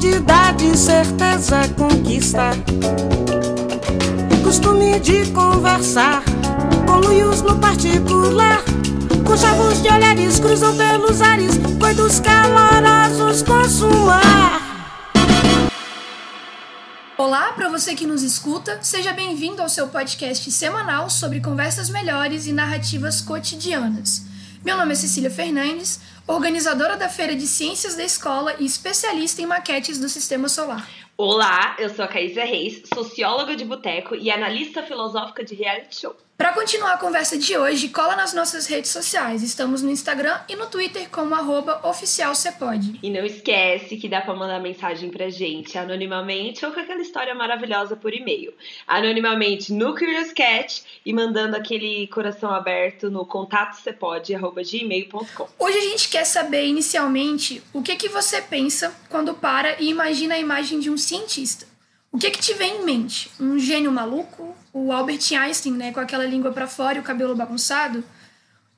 comodidade, certeza, conquista. Costume de conversar com luios no particular. Com chavos de olhares cruzam pelos ares, coitos calorosos consumar. Olá para você que nos escuta, seja bem-vindo ao seu podcast semanal sobre conversas melhores e narrativas cotidianas. Meu nome é Cecília Fernandes, organizadora da Feira de Ciências da Escola e especialista em maquetes do Sistema Solar. Olá, eu sou a Caísa Reis, socióloga de boteco e analista filosófica de reality show. Para continuar a conversa de hoje, cola nas nossas redes sociais. Estamos no Instagram e no Twitter como arroba oficialcepode. E não esquece que dá para mandar mensagem pra gente anonimamente ou com aquela história maravilhosa por e-mail. Anonimamente no Curious Cat e mandando aquele coração aberto no contatocepode.gmail.com. Hoje a gente quer saber inicialmente o que, que você pensa quando para e imagina a imagem de um cientista. O que que te vem em mente? Um gênio maluco? O Albert Einstein, né, com aquela língua para fora e o cabelo bagunçado?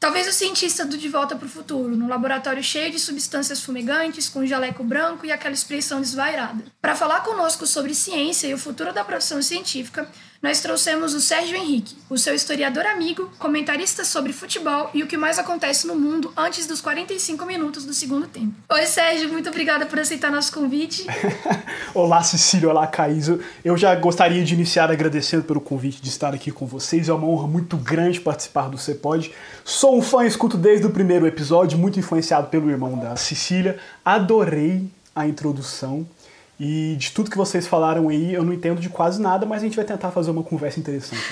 Talvez o cientista do De Volta para o Futuro, num laboratório cheio de substâncias fumegantes, com um jaleco branco e aquela expressão desvairada. Para falar conosco sobre ciência e o futuro da profissão científica, nós trouxemos o Sérgio Henrique, o seu historiador amigo, comentarista sobre futebol e o que mais acontece no mundo antes dos 45 minutos do segundo tempo. Oi, Sérgio, muito obrigada por aceitar nosso convite. olá, Cecília, olá, Caíso. Eu já gostaria de iniciar agradecendo pelo convite de estar aqui com vocês. É uma honra muito grande participar do Cepod. Sou um fã, escuto desde o primeiro episódio, muito influenciado pelo irmão da Cecília. Adorei a introdução. E de tudo que vocês falaram aí, eu não entendo de quase nada, mas a gente vai tentar fazer uma conversa interessante.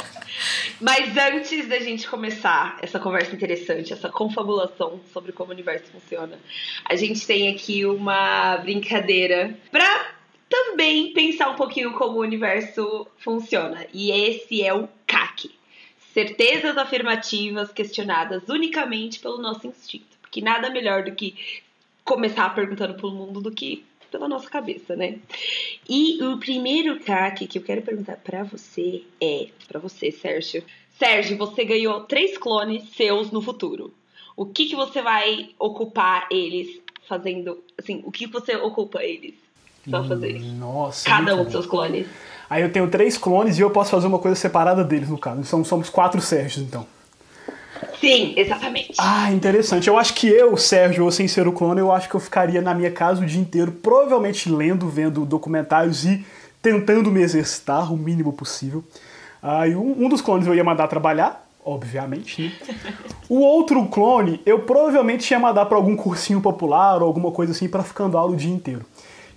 mas antes da gente começar essa conversa interessante, essa confabulação sobre como o universo funciona, a gente tem aqui uma brincadeira para também pensar um pouquinho como o universo funciona. E esse é o CAC. Certezas afirmativas questionadas unicamente pelo nosso instinto. Porque nada melhor do que começar perguntando pro mundo do que pela nossa cabeça, né? E o primeiro CAC que eu quero perguntar para você é, para você, Sérgio. Sérgio, você ganhou três clones seus no futuro. O que que você vai ocupar eles fazendo? Assim, o que você ocupa eles para fazer? Nossa. Cada um dos seus clones. Aí eu tenho três clones e eu posso fazer uma coisa separada deles, no caso. Então somos quatro Sérgios, então. Sim, exatamente. Ah, interessante. Eu acho que eu, Sérgio, ou sem ser o clone, eu acho que eu ficaria na minha casa o dia inteiro, provavelmente lendo, vendo documentários e tentando me exercitar o mínimo possível. Ah, e um, um dos clones eu ia mandar trabalhar, obviamente, né? O outro clone, eu provavelmente ia mandar para algum cursinho popular ou alguma coisa assim para ficar andando aula o dia inteiro.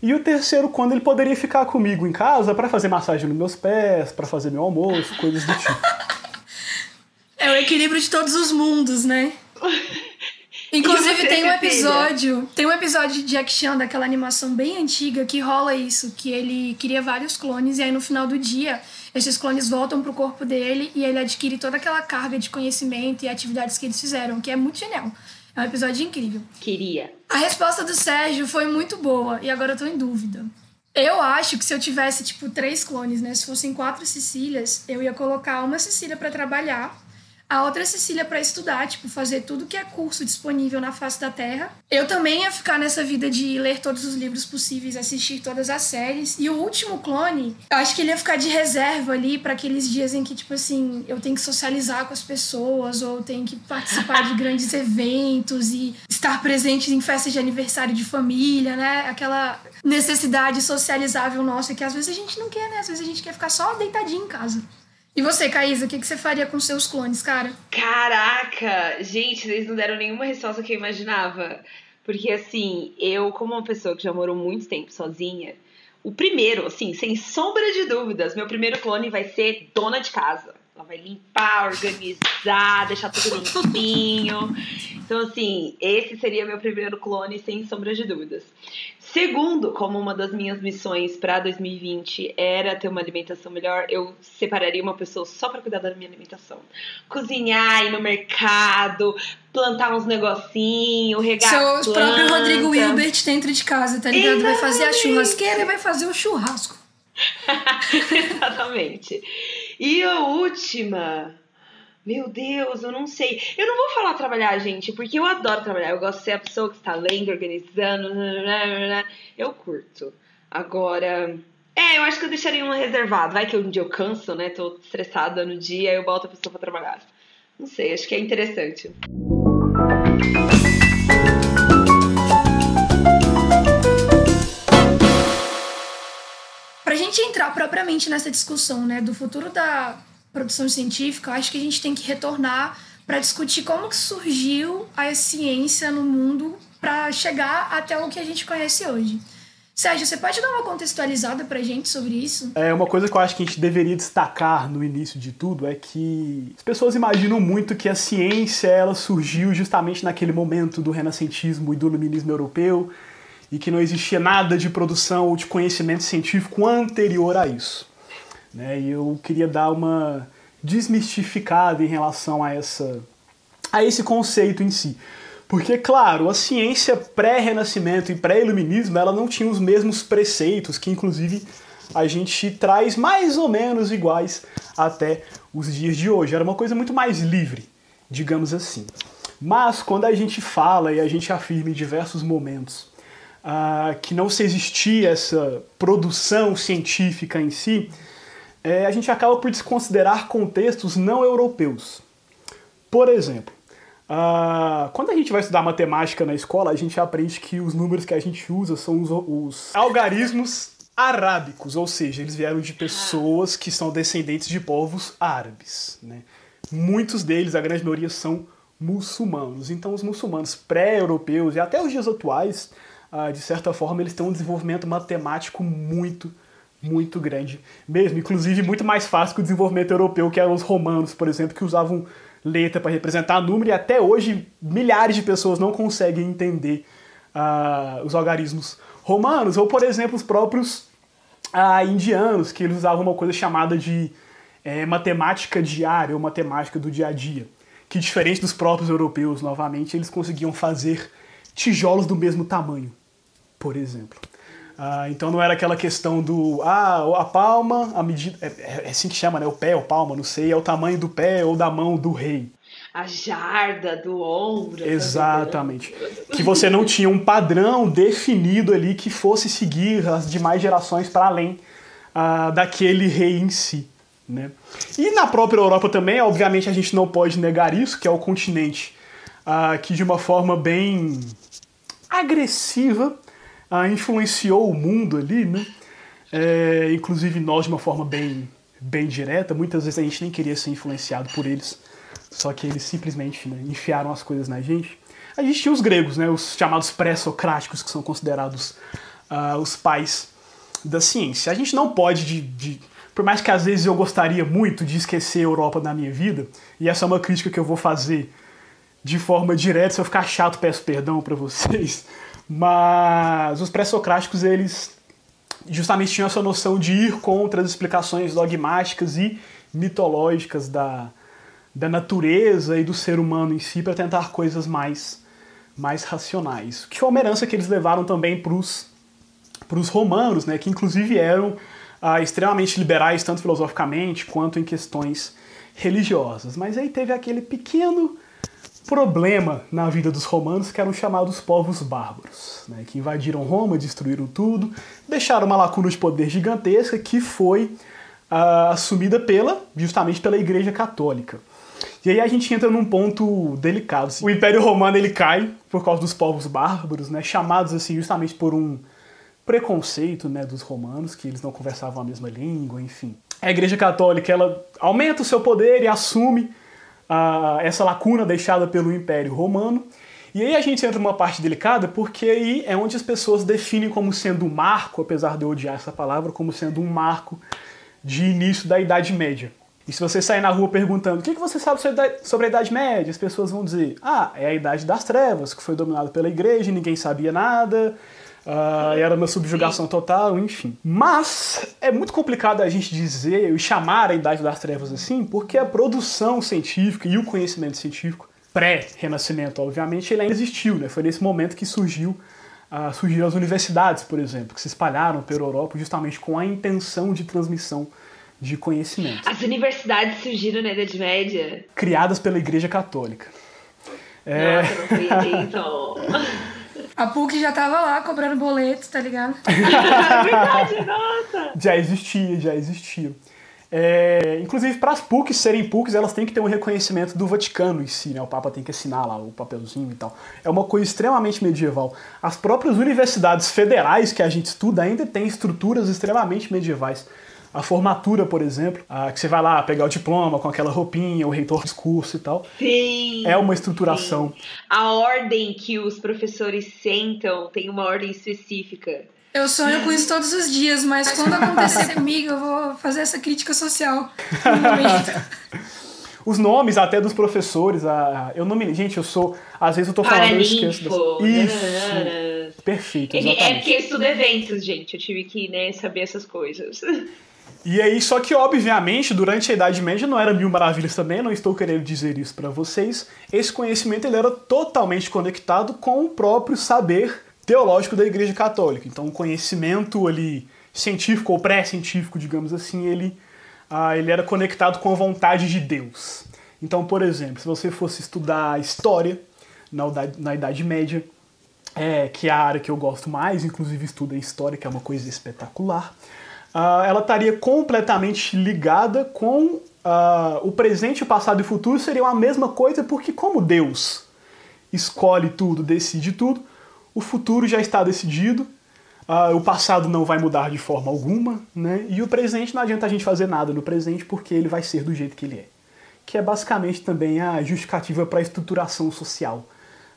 E o terceiro, quando ele poderia ficar comigo em casa para fazer massagem nos meus pés, para fazer meu almoço, coisas do tipo. É o equilíbrio de todos os mundos, né? Inclusive tem um episódio, tem um episódio de Jack Chan daquela animação bem antiga que rola isso, que ele cria vários clones e aí no final do dia esses clones voltam pro corpo dele e ele adquire toda aquela carga de conhecimento e atividades que eles fizeram, que é muito genial. É um episódio incrível. Queria. A resposta do Sérgio foi muito boa e agora eu tô em dúvida. Eu acho que se eu tivesse, tipo, três clones, né? Se fossem quatro Cecílias, eu ia colocar uma Cecília para trabalhar a outra Cecília para estudar, tipo, fazer tudo que é curso disponível na face da Terra. Eu também ia ficar nessa vida de ler todos os livros possíveis, assistir todas as séries. E o último clone, eu acho que ele ia ficar de reserva ali para aqueles dias em que, tipo assim, eu tenho que socializar com as pessoas, ou tenho que participar de grandes eventos e estar presente em festas de aniversário de família, né? Aquela necessidade socializável nossa que às vezes a gente não quer, né? Às vezes a gente quer ficar só deitadinho em casa. E você, Caísa, o que, que você faria com seus clones, cara? Caraca! Gente, vocês não deram nenhuma resposta que eu imaginava. Porque, assim, eu, como uma pessoa que já morou muito tempo sozinha, o primeiro, assim, sem sombra de dúvidas, meu primeiro clone vai ser dona de casa. Ela vai limpar, organizar, deixar tudo limpinho. Então, assim, esse seria meu primeiro clone, sem sombra de dúvidas. Segundo, como uma das minhas missões para 2020 era ter uma alimentação melhor, eu separaria uma pessoa só para cuidar da minha alimentação. Cozinhar, ir no mercado, plantar uns negocinhos, regar Seu próprio Rodrigo Wilbert dentro de casa, tá ligado? Exatamente. Vai fazer a churrasqueira e vai fazer o churrasco. Exatamente. E a última, Meu Deus, eu não sei. Eu não vou falar trabalhar, gente, porque eu adoro trabalhar. Eu gosto de ser a pessoa que está lendo, organizando. Eu curto. Agora. É, eu acho que eu deixaria um reservado. Vai que um dia eu canso, né? Tô estressada no dia, eu boto a pessoa pra trabalhar. Não sei, acho que é interessante. Pra gente entrar propriamente nessa discussão, né, do futuro da produção científica, acho que a gente tem que retornar para discutir como que surgiu a ciência no mundo para chegar até o que a gente conhece hoje. Sérgio, você pode dar uma contextualizada pra gente sobre isso? É, uma coisa que eu acho que a gente deveria destacar no início de tudo é que as pessoas imaginam muito que a ciência ela surgiu justamente naquele momento do renascentismo e do iluminismo europeu e que não existia nada de produção ou de conhecimento científico anterior a isso. Né? E eu queria dar uma desmistificada em relação a, essa, a esse conceito em si. Porque, claro, a ciência pré-renascimento e pré-iluminismo ela não tinha os mesmos preceitos que, inclusive, a gente traz mais ou menos iguais até os dias de hoje. Era uma coisa muito mais livre, digamos assim. Mas quando a gente fala e a gente afirma em diversos momentos uh, que não se existia essa produção científica em si, é, a gente acaba por desconsiderar contextos não europeus. Por exemplo, Uh, quando a gente vai estudar matemática na escola, a gente aprende que os números que a gente usa são os, os algarismos arábicos, ou seja, eles vieram de pessoas que são descendentes de povos árabes. Né? Muitos deles, a grande maioria, são muçulmanos. Então, os muçulmanos pré-europeus e até os dias atuais, uh, de certa forma, eles têm um desenvolvimento matemático muito, muito grande mesmo. Inclusive, muito mais fácil que o desenvolvimento europeu, que eram os romanos, por exemplo, que usavam letra para representar número e até hoje milhares de pessoas não conseguem entender uh, os algarismos romanos, ou por exemplo os próprios uh, indianos, que eles usavam uma coisa chamada de é, matemática diária ou matemática do dia a dia, que diferente dos próprios europeus, novamente, eles conseguiam fazer tijolos do mesmo tamanho, por exemplo. Ah, então não era aquela questão do ah, a palma, a medida. É, é, assim que chama, né? O pé, o palma, não sei, é o tamanho do pé ou da mão do rei. A jarda do ombro. Tá Exatamente. Que você não tinha um padrão definido ali que fosse seguir as demais gerações para além ah, daquele rei em si. Né? E na própria Europa também, obviamente, a gente não pode negar isso, que é o continente ah, que de uma forma bem agressiva ah, influenciou o mundo ali, né? É, inclusive nós de uma forma bem, bem direta. Muitas vezes a gente nem queria ser influenciado por eles, só que eles simplesmente né, enfiaram as coisas na gente. A gente tinha os gregos, né, os chamados pré-socráticos, que são considerados uh, os pais da ciência. A gente não pode, de, de, por mais que às vezes eu gostaria muito de esquecer a Europa na minha vida, e essa é uma crítica que eu vou fazer de forma direta, se eu ficar chato peço perdão para vocês, mas os pré-socráticos, eles justamente tinham essa noção de ir contra as explicações dogmáticas e mitológicas da, da natureza e do ser humano em si para tentar coisas mais, mais racionais. Que foi uma herança que eles levaram também para os romanos, né, que inclusive eram ah, extremamente liberais, tanto filosoficamente quanto em questões religiosas. Mas aí teve aquele pequeno problema na vida dos romanos que eram chamados povos bárbaros, né, que invadiram Roma, destruíram tudo, deixaram uma lacuna de poder gigantesca que foi uh, assumida pela, justamente pela Igreja Católica. E aí a gente entra num ponto delicado. O Império Romano ele cai por causa dos povos bárbaros, né, chamados assim justamente por um preconceito né, dos romanos, que eles não conversavam a mesma língua, enfim. A Igreja Católica ela aumenta o seu poder e assume a, essa lacuna deixada pelo Império Romano. E aí a gente entra numa parte delicada, porque aí é onde as pessoas definem como sendo um marco, apesar de eu odiar essa palavra, como sendo um marco de início da Idade Média. E se você sair na rua perguntando o que você sabe sobre a Idade Média, as pessoas vão dizer: ah, é a Idade das Trevas, que foi dominada pela igreja, ninguém sabia nada, Uh, era uma subjugação Sim. total, enfim. Mas é muito complicado a gente dizer e chamar a Idade das Trevas assim, porque a produção científica e o conhecimento científico, pré-renascimento, obviamente, ele ainda existiu. Né? Foi nesse momento que surgiu, uh, surgiram as universidades, por exemplo, que se espalharam pela Europa justamente com a intenção de transmissão de conhecimento. As universidades surgiram na Idade Média. Criadas pela Igreja Católica. É... Nossa, não fui então. A PUC já tava lá cobrando boleto, tá ligado? é verdade, nossa! Já existia, já existia. É, inclusive, para as PUCs serem PUCs, elas têm que ter um reconhecimento do Vaticano em si, né? O Papa tem que assinar lá o papelzinho e tal. É uma coisa extremamente medieval. As próprias universidades federais que a gente estuda ainda têm estruturas extremamente medievais. A formatura, por exemplo, a, que você vai lá pegar o diploma com aquela roupinha, o reitor discurso e tal. Sim. É uma estruturação. Sim. A ordem que os professores sentam tem uma ordem específica. Eu sonho com isso todos os dias, mas quando acontecer comigo, eu vou fazer essa crítica social. Os nomes até dos professores, a, eu não me. Gente, eu sou. Às vezes eu tô falando, eu esqueço das... Isso! Perfeito, exatamente. É porque eu estudo eventos, gente. Eu tive que né, saber essas coisas. E aí, só que obviamente, durante a Idade Média não era mil maravilhas também, não estou querendo dizer isso para vocês. Esse conhecimento ele era totalmente conectado com o próprio saber teológico da Igreja Católica. Então, o conhecimento ali científico ou pré-científico, digamos assim, ele, ah, ele era conectado com a vontade de Deus. Então, por exemplo, se você fosse estudar história na, na Idade Média, é, que é a área que eu gosto mais, inclusive estudo a história, que é uma coisa espetacular, ah, ela estaria completamente ligada com ah, o presente, o passado e o futuro seriam a mesma coisa, porque como Deus escolhe tudo, decide tudo, o futuro já está decidido, uh, o passado não vai mudar de forma alguma, né? E o presente não adianta a gente fazer nada no presente porque ele vai ser do jeito que ele é. Que é basicamente também a justificativa para a estruturação social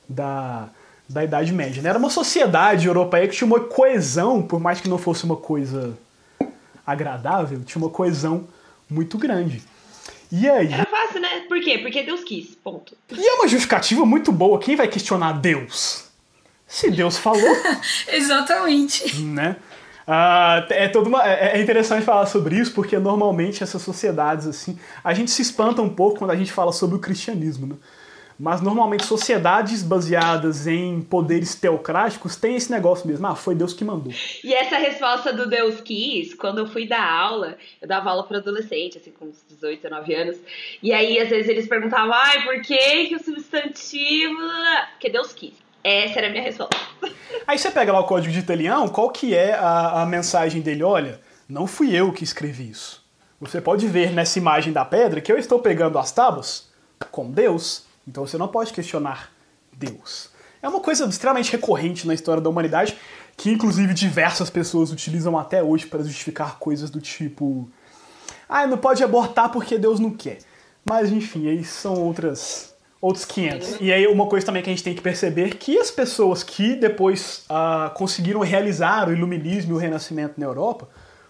da, da Idade Média. Né? Era uma sociedade europeia que tinha uma coesão, por mais que não fosse uma coisa agradável, tinha uma coesão muito grande. E aí? Era fácil, né? Por quê? Porque Deus quis. Ponto. E é uma justificativa muito boa. Quem vai questionar Deus? Se Deus falou. Exatamente. Né? Uh, é, toda uma, é, é interessante falar sobre isso porque normalmente essas sociedades assim a gente se espanta um pouco quando a gente fala sobre o cristianismo né? Mas normalmente sociedades baseadas em poderes teocráticos têm esse negócio mesmo ah foi Deus que mandou e essa resposta do Deus quis quando eu fui dar aula eu dava aula para adolescente assim com uns 18 19 anos e aí às vezes eles perguntavam ai por que que o substantivo porque Deus quis essa era a minha resposta. Aí você pega lá o código de italiano, qual que é a, a mensagem dele? Olha, não fui eu que escrevi isso. Você pode ver nessa imagem da pedra que eu estou pegando as tábuas com Deus, então você não pode questionar Deus. É uma coisa extremamente recorrente na história da humanidade, que inclusive diversas pessoas utilizam até hoje para justificar coisas do tipo: ah, não pode abortar porque Deus não quer. Mas enfim, aí são outras outros 500. E aí uma coisa também que a gente tem que perceber que as pessoas que depois uh, conseguiram realizar o iluminismo e o renascimento na Europa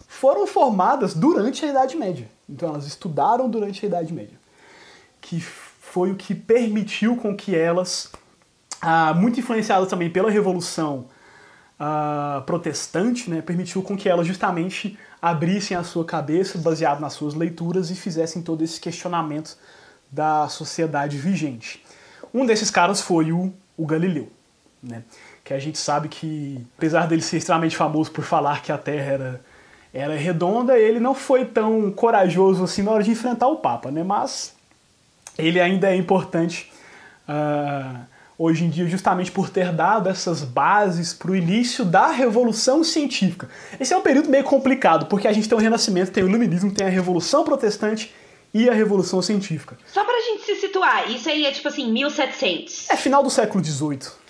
foram formadas durante a Idade Média. Então elas estudaram durante a Idade Média. Que foi o que permitiu com que elas, uh, muito influenciadas também pela Revolução uh, Protestante, né, permitiu com que elas justamente abrissem a sua cabeça baseado nas suas leituras e fizessem todo esse questionamento da sociedade vigente. Um desses caras foi o, o Galileu, né? que a gente sabe que, apesar dele ser extremamente famoso por falar que a Terra era, era redonda, ele não foi tão corajoso assim na hora de enfrentar o Papa, né? mas ele ainda é importante uh, hoje em dia justamente por ter dado essas bases para o início da Revolução Científica. Esse é um período meio complicado, porque a gente tem o Renascimento, tem o Iluminismo, tem a Revolução Protestante e a Revolução Científica. Só pra gente se situar, isso aí é tipo assim, 1700. É final do século XVIII.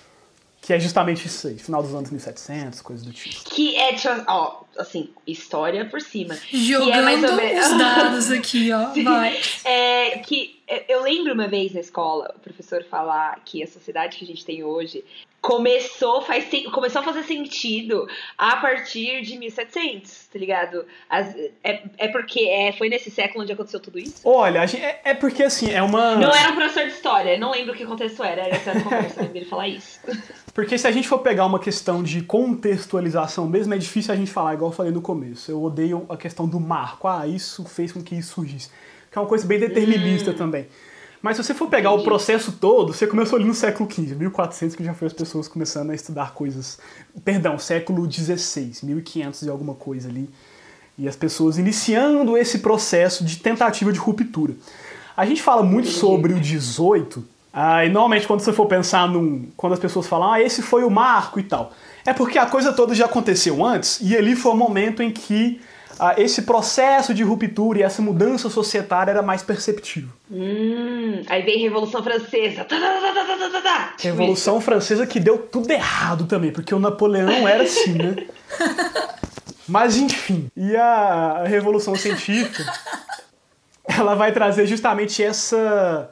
Que é justamente isso aí, final dos anos 1700, coisas do tipo. Que é, ó, assim, história por cima. Jogando é mais ou menos... os dados aqui, ó, vai. É, que eu lembro uma vez na escola, o professor falar que a sociedade que a gente tem hoje começou, faz, começou a fazer sentido a partir de 1700, tá ligado? As, é, é porque é, foi nesse século onde aconteceu tudo isso? Olha, é, é porque assim, é uma. Não era um professor de história, não lembro o que contexto era, era essa conversa dele falar isso. Porque se a gente for pegar uma questão de contextualização mesmo, é difícil a gente falar, igual eu falei no começo. Eu odeio a questão do marco. Ah, isso fez com que isso surgisse. Que é uma coisa bem determinista hum. também. Mas se você for pegar Entendi. o processo todo, você começou ali no século XV, 1400, que já foi as pessoas começando a estudar coisas. Perdão, século XVI, 1500 e alguma coisa ali. e as pessoas iniciando esse processo de tentativa de ruptura. A gente fala muito sobre o 18, ah, e normalmente quando você for pensar num. Quando as pessoas falam, ah, esse foi o marco e tal. É porque a coisa toda já aconteceu antes, e ali foi o momento em que esse processo de ruptura e essa mudança societária era mais perceptível. Hum, aí vem Revolução Francesa. Tá, tá, tá, Revolução Francesa que deu tudo errado também, porque o Napoleão era assim, né? Mas enfim, e a Revolução Científica, ela vai trazer justamente essa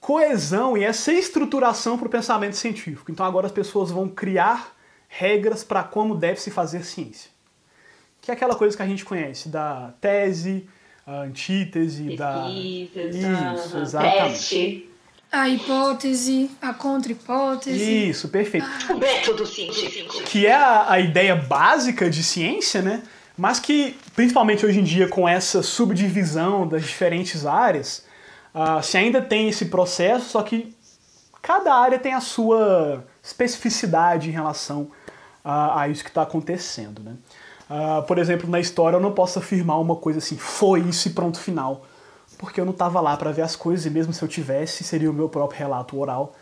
coesão e essa estruturação para o pensamento científico. Então agora as pessoas vão criar regras para como deve se fazer ciência. Que é aquela coisa que a gente conhece da tese, a antítese, da isso, exatamente. A hipótese, a contra-hipótese. Isso, perfeito. O método científico. Que é a, a ideia básica de ciência, né? Mas que, principalmente hoje em dia, com essa subdivisão das diferentes áreas, uh, se ainda tem esse processo, só que cada área tem a sua especificidade em relação a, a isso que está acontecendo, né? Uh, por exemplo, na história eu não posso afirmar uma coisa assim, foi isso e pronto, final porque eu não estava lá para ver as coisas e mesmo se eu tivesse, seria o meu próprio relato oral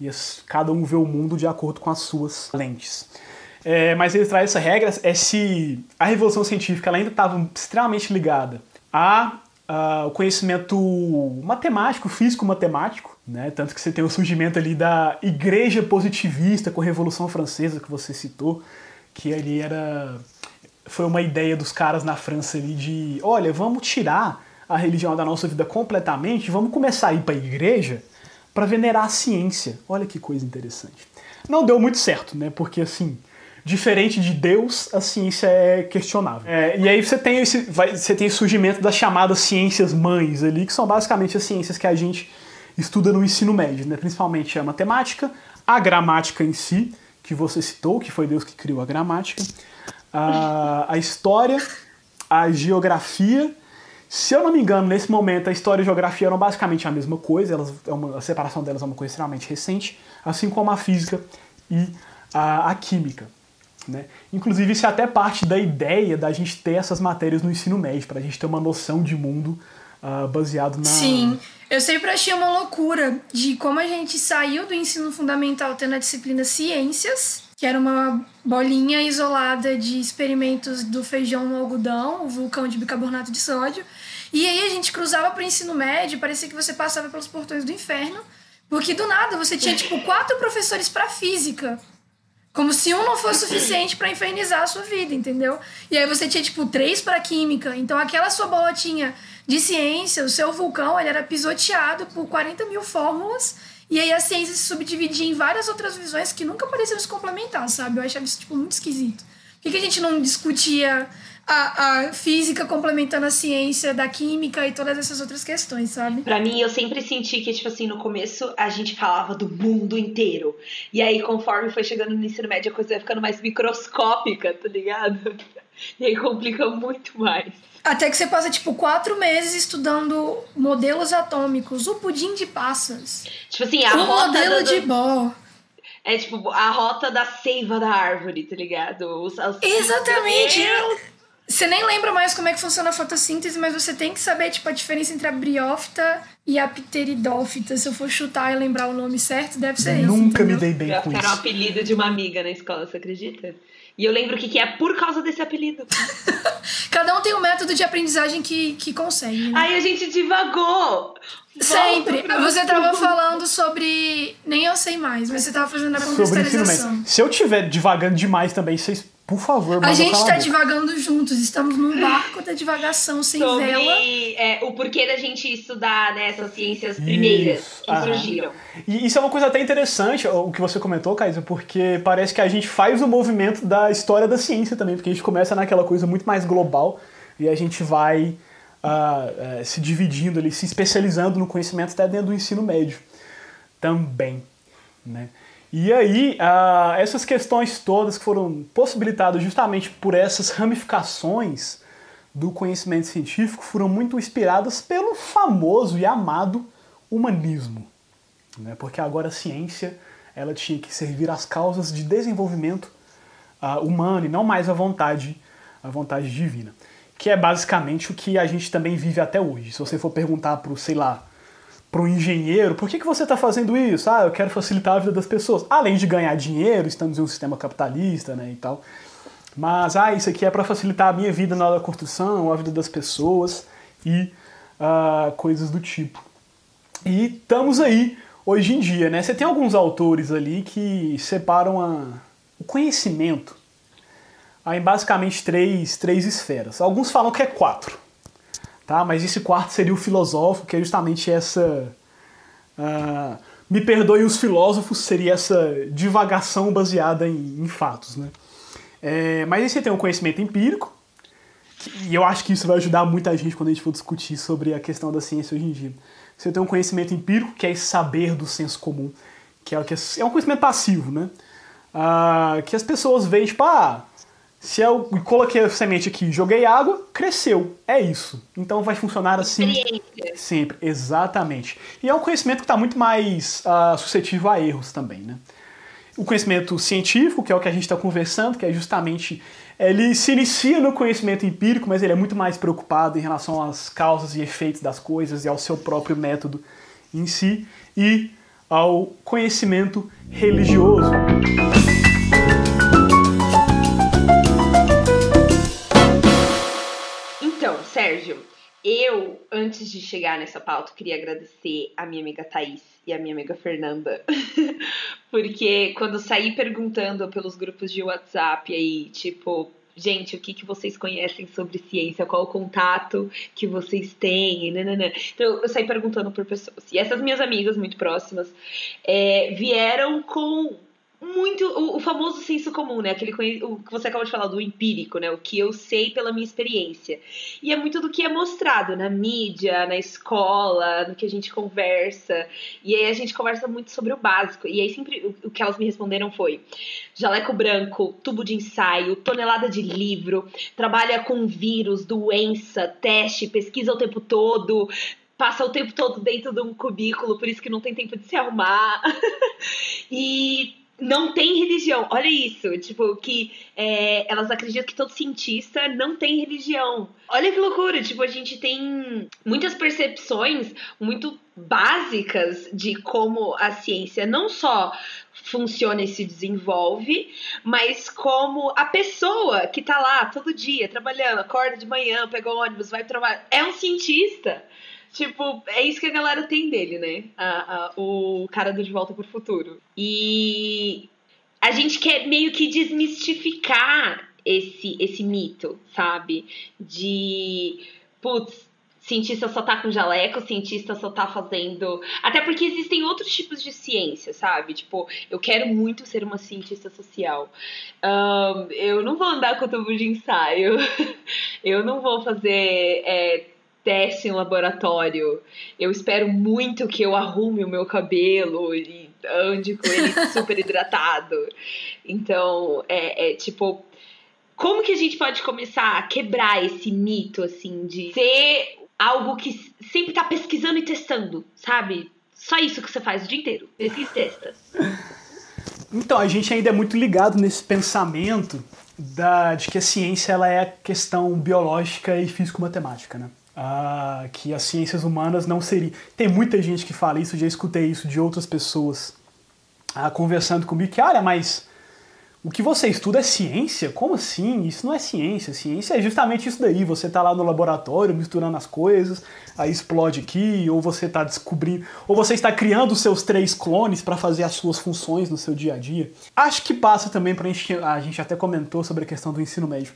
e cada um vê o mundo de acordo com as suas lentes. É, mas ele traz essa regra, é se a revolução científica ela ainda estava extremamente ligada a, a, o conhecimento matemático, físico-matemático, né? tanto que você tem o surgimento ali da igreja positivista com a Revolução Francesa que você citou, que ali era foi uma ideia dos caras na França ali de, olha, vamos tirar a religião da nossa vida completamente, vamos começar a ir para a igreja para venerar a ciência. Olha que coisa interessante. Não deu muito certo, né? Porque assim, diferente de Deus, a ciência é questionável. É, e aí você tem esse, vai, você tem o surgimento das chamadas ciências mães ali, que são basicamente as ciências que a gente estuda no ensino médio, né? Principalmente a matemática, a gramática em si, que você citou, que foi Deus que criou a gramática, a, a história, a geografia se eu não me engano, nesse momento a história e a geografia eram basicamente a mesma coisa, elas, é a separação delas é uma coisa extremamente recente, assim como a física e a, a química. Né? Inclusive, isso é até parte da ideia da gente ter essas matérias no ensino médio, para a gente ter uma noção de mundo uh, baseado na. Sim, eu sempre achei uma loucura de como a gente saiu do ensino fundamental tendo a disciplina Ciências, que era uma bolinha isolada de experimentos do feijão no algodão, o vulcão de bicarbonato de sódio. E aí a gente cruzava para o ensino médio, parecia que você passava pelos portões do inferno, porque do nada você tinha tipo quatro professores para física. Como se um não fosse suficiente para infernizar a sua vida, entendeu? E aí você tinha, tipo, três para química. Então aquela sua bolotinha de ciência, o seu vulcão, ele era pisoteado por 40 mil fórmulas e aí a ciência se subdividia em várias outras visões que nunca pareciam se complementar, sabe? Eu achava isso, tipo, muito esquisito. Por que, que a gente não discutia a, a física complementando a ciência da química e todas essas outras questões, sabe? Para mim, eu sempre senti que, tipo assim, no começo a gente falava do mundo inteiro. E aí, conforme foi chegando no ensino médio, a coisa ia ficando mais microscópica, tá ligado? E aí complica muito mais. Até que você passa, tipo, quatro meses estudando modelos atômicos, o pudim de passas. Tipo assim, a o rota modelo do... de Bohr. É tipo a rota da seiva da árvore, tá ligado? Os, os... Exatamente! Você nem lembra mais como é que funciona a fotossíntese, mas você tem que saber, tipo, a diferença entre a briófita e a pteridófita. Se eu for chutar e lembrar o nome certo, deve ser Nunca isso. Nunca me dei bem com isso. Era o um apelido de uma amiga na escola, você acredita? E eu lembro o que, que é por causa desse apelido. Cada um tem um método de aprendizagem que, que consegue. Né? Aí a gente divagou. Sempre. Você tava falando sobre. Nem eu sei mais, mas você tava fazendo a contextualização. Se eu tiver divagando demais também, vocês por favor, A gente tá divagando juntos, estamos num barco da divagação sem Sobre, vela. É, o porquê da gente estudar né, essas ciências primeiras isso. que surgiram. E isso é uma coisa até interessante, o que você comentou, Kaisa, porque parece que a gente faz o movimento da história da ciência também, porque a gente começa naquela coisa muito mais global e a gente vai uh, uh, se dividindo ali, se especializando no conhecimento até dentro do ensino médio também, né? E aí, uh, essas questões todas que foram possibilitadas justamente por essas ramificações do conhecimento científico foram muito inspiradas pelo famoso e amado humanismo. Né? Porque agora a ciência ela tinha que servir às causas de desenvolvimento uh, humano e não mais à vontade, à vontade divina. que é basicamente o que a gente também vive até hoje. Se você for perguntar para sei lá, para um engenheiro, por que, que você está fazendo isso? Ah, eu quero facilitar a vida das pessoas. Além de ganhar dinheiro, estamos em um sistema capitalista, né, e tal. Mas, ah, isso aqui é para facilitar a minha vida na hora da construção, a vida das pessoas e uh, coisas do tipo. E estamos aí hoje em dia, né? Você tem alguns autores ali que separam a, o conhecimento em basicamente três, três esferas. Alguns falam que é quatro, tá? Mas esse quarto seria o filosófico, que é justamente essa... Uh, me perdoe os filósofos, seria essa divagação baseada em, em fatos, né? É, mas aí você tem um conhecimento empírico, e eu acho que isso vai ajudar muita gente quando a gente for discutir sobre a questão da ciência hoje em dia. Você tem um conhecimento empírico, que é esse saber do senso comum, que é, o que é, é um conhecimento passivo, né? Ah, que as pessoas veem, tipo, ah, se eu coloquei a semente aqui joguei água, cresceu. É isso. Então vai funcionar assim sempre. Exatamente. E é um conhecimento que está muito mais uh, suscetível a erros também, né? O conhecimento científico, que é o que a gente está conversando, que é justamente ele se inicia no conhecimento empírico, mas ele é muito mais preocupado em relação às causas e efeitos das coisas e ao seu próprio método em si e ao conhecimento religioso. Sérgio, eu, antes de chegar nessa pauta, queria agradecer a minha amiga Thaís e a minha amiga Fernanda. Porque quando saí perguntando pelos grupos de WhatsApp aí, tipo, gente, o que, que vocês conhecem sobre ciência, qual o contato que vocês têm, nananã. Então eu saí perguntando por pessoas. E essas minhas amigas muito próximas é, vieram com muito o, o, famoso senso comum, né? Aquele o que você acabou de falar do empírico, né? O que eu sei pela minha experiência. E é muito do que é mostrado na mídia, na escola, no que a gente conversa. E aí a gente conversa muito sobre o básico. E aí sempre o, o que elas me responderam foi: jaleco branco, tubo de ensaio, tonelada de livro, trabalha com vírus, doença, teste, pesquisa o tempo todo, passa o tempo todo dentro de um cubículo, por isso que não tem tempo de se arrumar. e não tem religião. Olha isso, tipo, que é, elas acreditam que todo cientista não tem religião. Olha que loucura, tipo, a gente tem muitas percepções muito básicas de como a ciência não só funciona e se desenvolve, mas como a pessoa que tá lá todo dia trabalhando, acorda de manhã, pega o ônibus, vai trabalhar, é um cientista. Tipo, é isso que a galera tem dele, né? A, a, o cara do De Volta pro Futuro. E a gente quer meio que desmistificar esse, esse mito, sabe? De, putz, cientista só tá com jaleco, cientista só tá fazendo. Até porque existem outros tipos de ciência, sabe? Tipo, eu quero muito ser uma cientista social. Um, eu não vou andar com tubo de ensaio. eu não vou fazer. É, teste em laboratório. Eu espero muito que eu arrume o meu cabelo e ande com ele super hidratado. Então, é, é, tipo. Como que a gente pode começar a quebrar esse mito, assim, de ser algo que sempre tá pesquisando e testando, sabe? Só isso que você faz o dia inteiro. Pesquisa e testa. Então, a gente ainda é muito ligado nesse pensamento da, de que a ciência ela é questão biológica e físico-matemática, né? Ah, que as ciências humanas não seriam. Tem muita gente que fala isso, já escutei isso de outras pessoas ah, conversando comigo, que, olha, mas o que você estuda é ciência? Como assim? Isso não é ciência. Ciência é justamente isso daí. Você está lá no laboratório misturando as coisas, aí explode aqui, ou você está descobrindo, ou você está criando os seus três clones para fazer as suas funções no seu dia a dia. Acho que passa também para a gente, a gente até comentou sobre a questão do ensino médio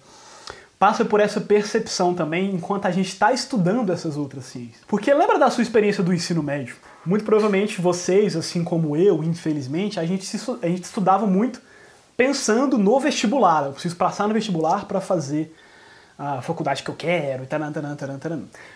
passa por essa percepção também enquanto a gente está estudando essas outras ciências. Porque lembra da sua experiência do ensino médio? Muito provavelmente vocês, assim como eu, infelizmente, a gente, se, a gente estudava muito pensando no vestibular. Eu preciso passar no vestibular para fazer a faculdade que eu quero,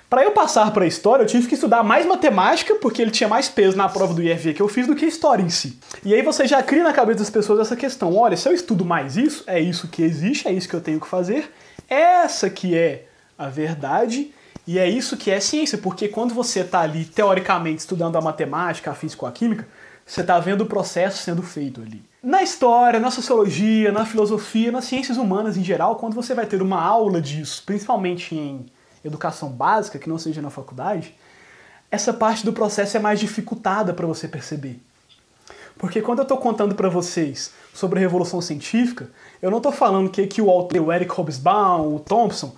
Para eu passar para a história, eu tive que estudar mais matemática, porque ele tinha mais peso na prova do IFV que eu fiz do que história em si. E aí você já cria na cabeça das pessoas essa questão: olha, se eu estudo mais isso, é isso que existe, é isso que eu tenho que fazer, essa que é a verdade e é isso que é ciência, porque quando você está ali teoricamente estudando a matemática, a física ou a química, você está vendo o processo sendo feito ali. Na história, na sociologia, na filosofia, nas ciências humanas em geral, quando você vai ter uma aula disso, principalmente em educação básica, que não seja na faculdade, essa parte do processo é mais dificultada para você perceber. Porque quando eu estou contando para vocês sobre a Revolução Científica, eu não estou falando que, que o autor, o Eric Hobsbawm, o Thompson,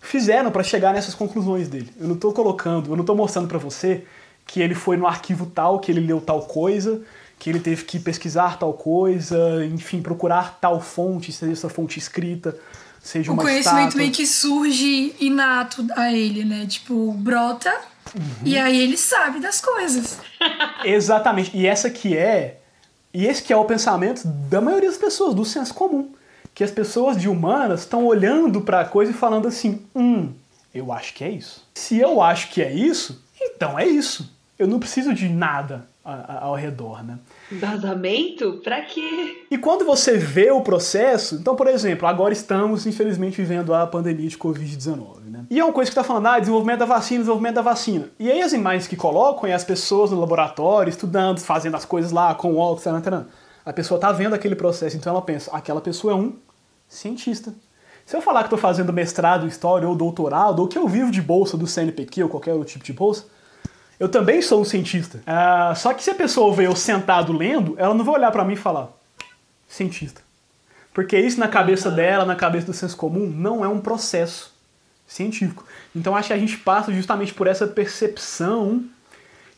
fizeram para chegar nessas conclusões dele. Eu não estou colocando, eu não estou mostrando para você que ele foi no arquivo tal, que ele leu tal coisa, que ele teve que pesquisar tal coisa, enfim, procurar tal fonte, seja essa fonte escrita, seja o uma conhecimento estátua. meio que surge inato a ele, né? Tipo, brota Uhum. e aí ele sabe das coisas. Exatamente. E essa que é, e esse que é o pensamento da maioria das pessoas, do senso comum, que as pessoas de humanas estão olhando para a coisa e falando assim: "Hum, eu acho que é isso". Se eu acho que é isso, então é isso. Eu não preciso de nada ao redor, né? Embasamento? Pra quê? E quando você vê o processo, então, por exemplo, agora estamos, infelizmente, vivendo a pandemia de Covid-19, né? E é uma coisa que está falando, ah, desenvolvimento da vacina, desenvolvimento da vacina. E aí as imagens que colocam é as pessoas no laboratório, estudando, fazendo as coisas lá, com óculos, taran, taran. A pessoa tá vendo aquele processo, então ela pensa, aquela pessoa é um cientista. Se eu falar que estou fazendo mestrado em história ou doutorado, ou que eu vivo de bolsa do CNPq ou qualquer outro tipo de bolsa, eu também sou um cientista. Ah, só que se a pessoa vê eu sentado lendo, ela não vai olhar para mim e falar cientista. Porque isso na cabeça dela, na cabeça do senso comum, não é um processo científico. Então acho que a gente passa justamente por essa percepção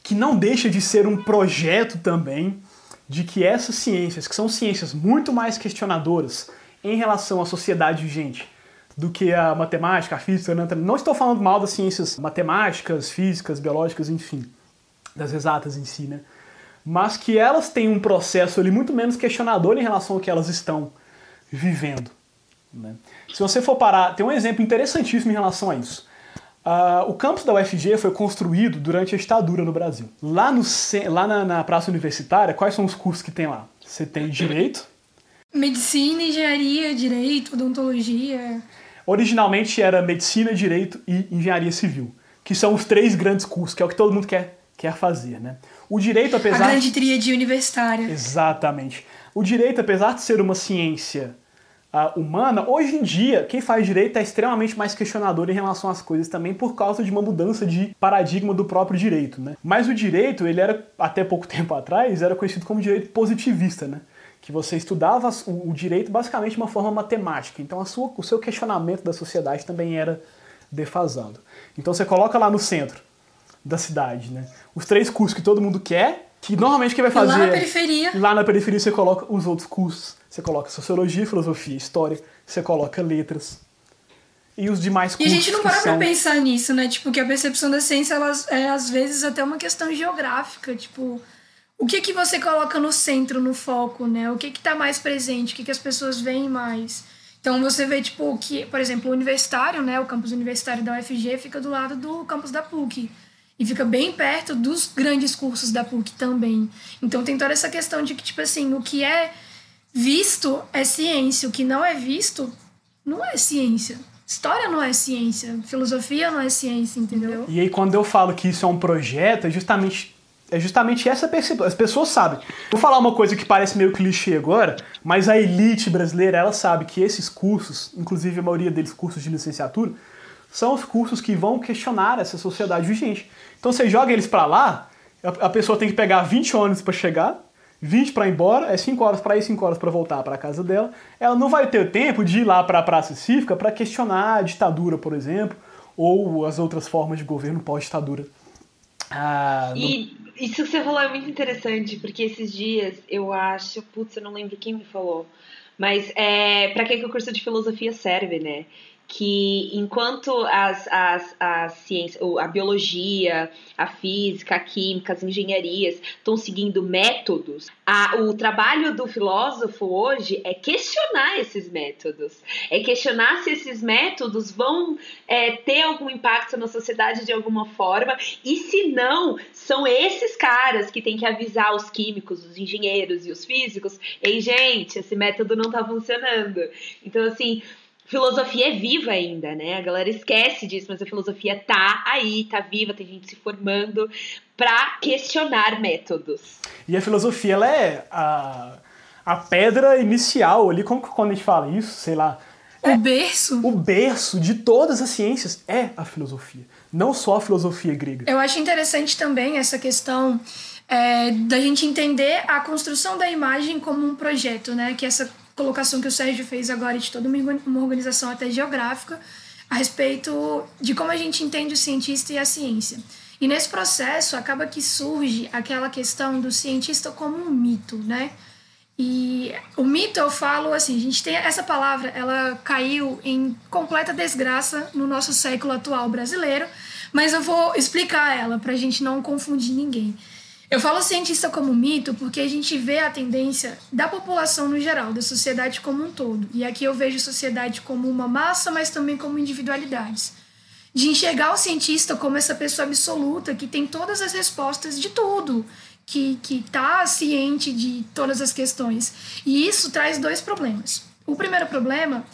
que não deixa de ser um projeto também de que essas ciências, que são ciências muito mais questionadoras em relação à sociedade vigente do que a matemática, a física, não estou falando mal das ciências matemáticas, físicas, biológicas, enfim, das exatas em si, né? Mas que elas têm um processo ali muito menos questionador em relação ao que elas estão vivendo. Né? Se você for parar, tem um exemplo interessantíssimo em relação a isso. Ah, o campus da UFG foi construído durante a ditadura no Brasil. Lá, no, lá na, na Praça Universitária, quais são os cursos que tem lá? Você tem Direito, Medicina, engenharia, direito, odontologia. Originalmente era Medicina, Direito e Engenharia Civil, que são os três grandes cursos, que é o que todo mundo quer, quer fazer, né? O Direito, A apesar... grande tríade universitária. Exatamente. O Direito, apesar de ser uma ciência ah, humana, hoje em dia, quem faz Direito é extremamente mais questionador em relação às coisas também por causa de uma mudança de paradigma do próprio Direito, né? Mas o Direito, ele era, até pouco tempo atrás, era conhecido como Direito positivista, né? que você estudava o, o direito basicamente de uma forma matemática. Então a sua, o seu questionamento da sociedade também era defasado. Então você coloca lá no centro da cidade, né? Os três cursos que todo mundo quer, que normalmente quem vai fazer... lá na periferia, Lá na periferia você coloca os outros cursos. Você coloca sociologia, filosofia, história, você coloca letras. E os demais E a cursos gente não para são... pra pensar nisso, né? Tipo, que a percepção da ciência, elas é às vezes até uma questão geográfica. Tipo, o que que você coloca no centro, no foco, né? O que que tá mais presente? O que que as pessoas veem mais? Então você vê, tipo, que, por exemplo, o universitário, né? O campus universitário da UFG fica do lado do campus da PUC. E fica bem perto dos grandes cursos da PUC também. Então tem toda essa questão de que, tipo assim, o que é visto é ciência, o que não é visto não é ciência. História não é ciência, filosofia não é ciência, entendeu? E aí quando eu falo que isso é um projeto, é justamente é justamente essa percepção. As pessoas sabem. Vou falar uma coisa que parece meio clichê agora, mas a elite brasileira, ela sabe que esses cursos, inclusive a maioria deles cursos de licenciatura, são os cursos que vão questionar essa sociedade vigente. Então você joga eles pra lá, a a pessoa tem que pegar 20 ônibus pra chegar, 20 pra ir embora, é 5 horas pra ir, 5 horas pra voltar pra casa dela. Ela não vai ter tempo de ir lá pra praça cívica pra questionar a ditadura, por exemplo, ou as outras formas de governo pós-ditadura. Ah, E isso que você falou é muito interessante, porque esses dias eu acho, putz, eu não lembro quem me falou, mas é para que, que o curso de filosofia serve, né? Que enquanto as, as, as ciências, a biologia, a física, a química, as engenharias estão seguindo métodos, a, o trabalho do filósofo hoje é questionar esses métodos. É questionar se esses métodos vão é, ter algum impacto na sociedade de alguma forma e se não, são esses caras que têm que avisar os químicos, os engenheiros e os físicos: ei, gente, esse método não tá funcionando. Então, assim. Filosofia é viva ainda, né? A galera esquece disso, mas a filosofia tá aí, tá viva, tem gente se formando pra questionar métodos. E a filosofia, ela é a, a pedra inicial ali, como que quando a gente fala isso, sei lá, o berço? O berço de todas as ciências é a filosofia, não só a filosofia grega. Eu acho interessante também essa questão é, da gente entender a construção da imagem como um projeto, né? Que essa colocação que o Sérgio fez agora de toda uma organização até geográfica a respeito de como a gente entende o cientista e a ciência. E nesse processo acaba que surge aquela questão do cientista como um mito, né? E o mito, eu falo assim, a gente tem essa palavra, ela caiu em completa desgraça no nosso século atual brasileiro, mas eu vou explicar ela para a gente não confundir ninguém. Eu falo cientista como mito porque a gente vê a tendência da população no geral, da sociedade como um todo. E aqui eu vejo a sociedade como uma massa, mas também como individualidades. De enxergar o cientista como essa pessoa absoluta que tem todas as respostas de tudo, que está ciente de todas as questões. E isso traz dois problemas. O primeiro problema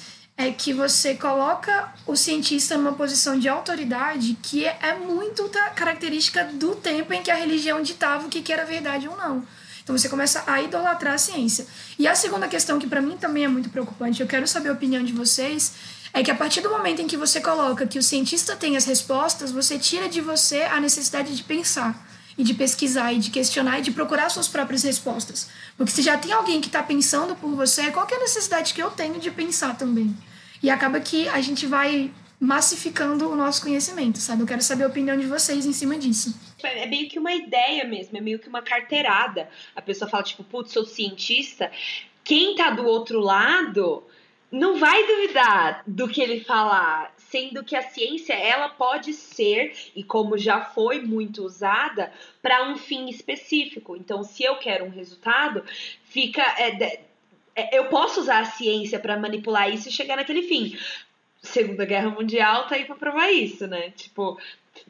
é que você coloca o cientista numa posição de autoridade que é muito característica do tempo em que a religião ditava o que era verdade ou não. Então você começa a idolatrar a ciência. E a segunda questão, que para mim também é muito preocupante, eu quero saber a opinião de vocês, é que a partir do momento em que você coloca que o cientista tem as respostas, você tira de você a necessidade de pensar e de pesquisar e de questionar e de procurar suas próprias respostas. Porque se já tem alguém que está pensando por você, qual é a necessidade que eu tenho de pensar também? E acaba que a gente vai massificando o nosso conhecimento, sabe? Eu quero saber a opinião de vocês em cima disso. É meio que uma ideia mesmo, é meio que uma carteirada. A pessoa fala, tipo, putz, sou cientista. Quem tá do outro lado não vai duvidar do que ele falar, sendo que a ciência ela pode ser e como já foi muito usada para um fim específico. Então, se eu quero um resultado, fica é, eu posso usar a ciência para manipular isso e chegar naquele fim. Segunda Guerra Mundial tá aí para provar isso, né? Tipo,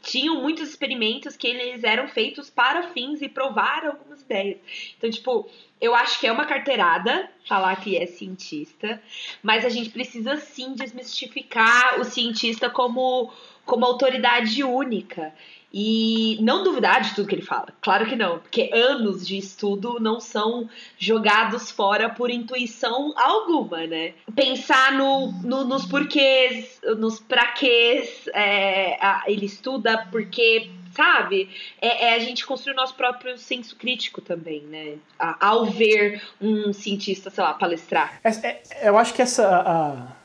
tinham muitos experimentos que eles eram feitos para fins e provar algumas ideias. Então, tipo, eu acho que é uma carteirada falar que é cientista, mas a gente precisa sim desmistificar o cientista como, como autoridade única e não duvidar de tudo que ele fala. Claro que não, porque anos de estudo não são jogados fora por intuição alguma, né? Pensar no, no nos porquês, nos praquês, é, a, ele estuda porque sabe? É, é, a gente construir o nosso próprio senso crítico também, né? Ao ver um cientista, sei lá, palestrar. É, é, eu acho que essa. A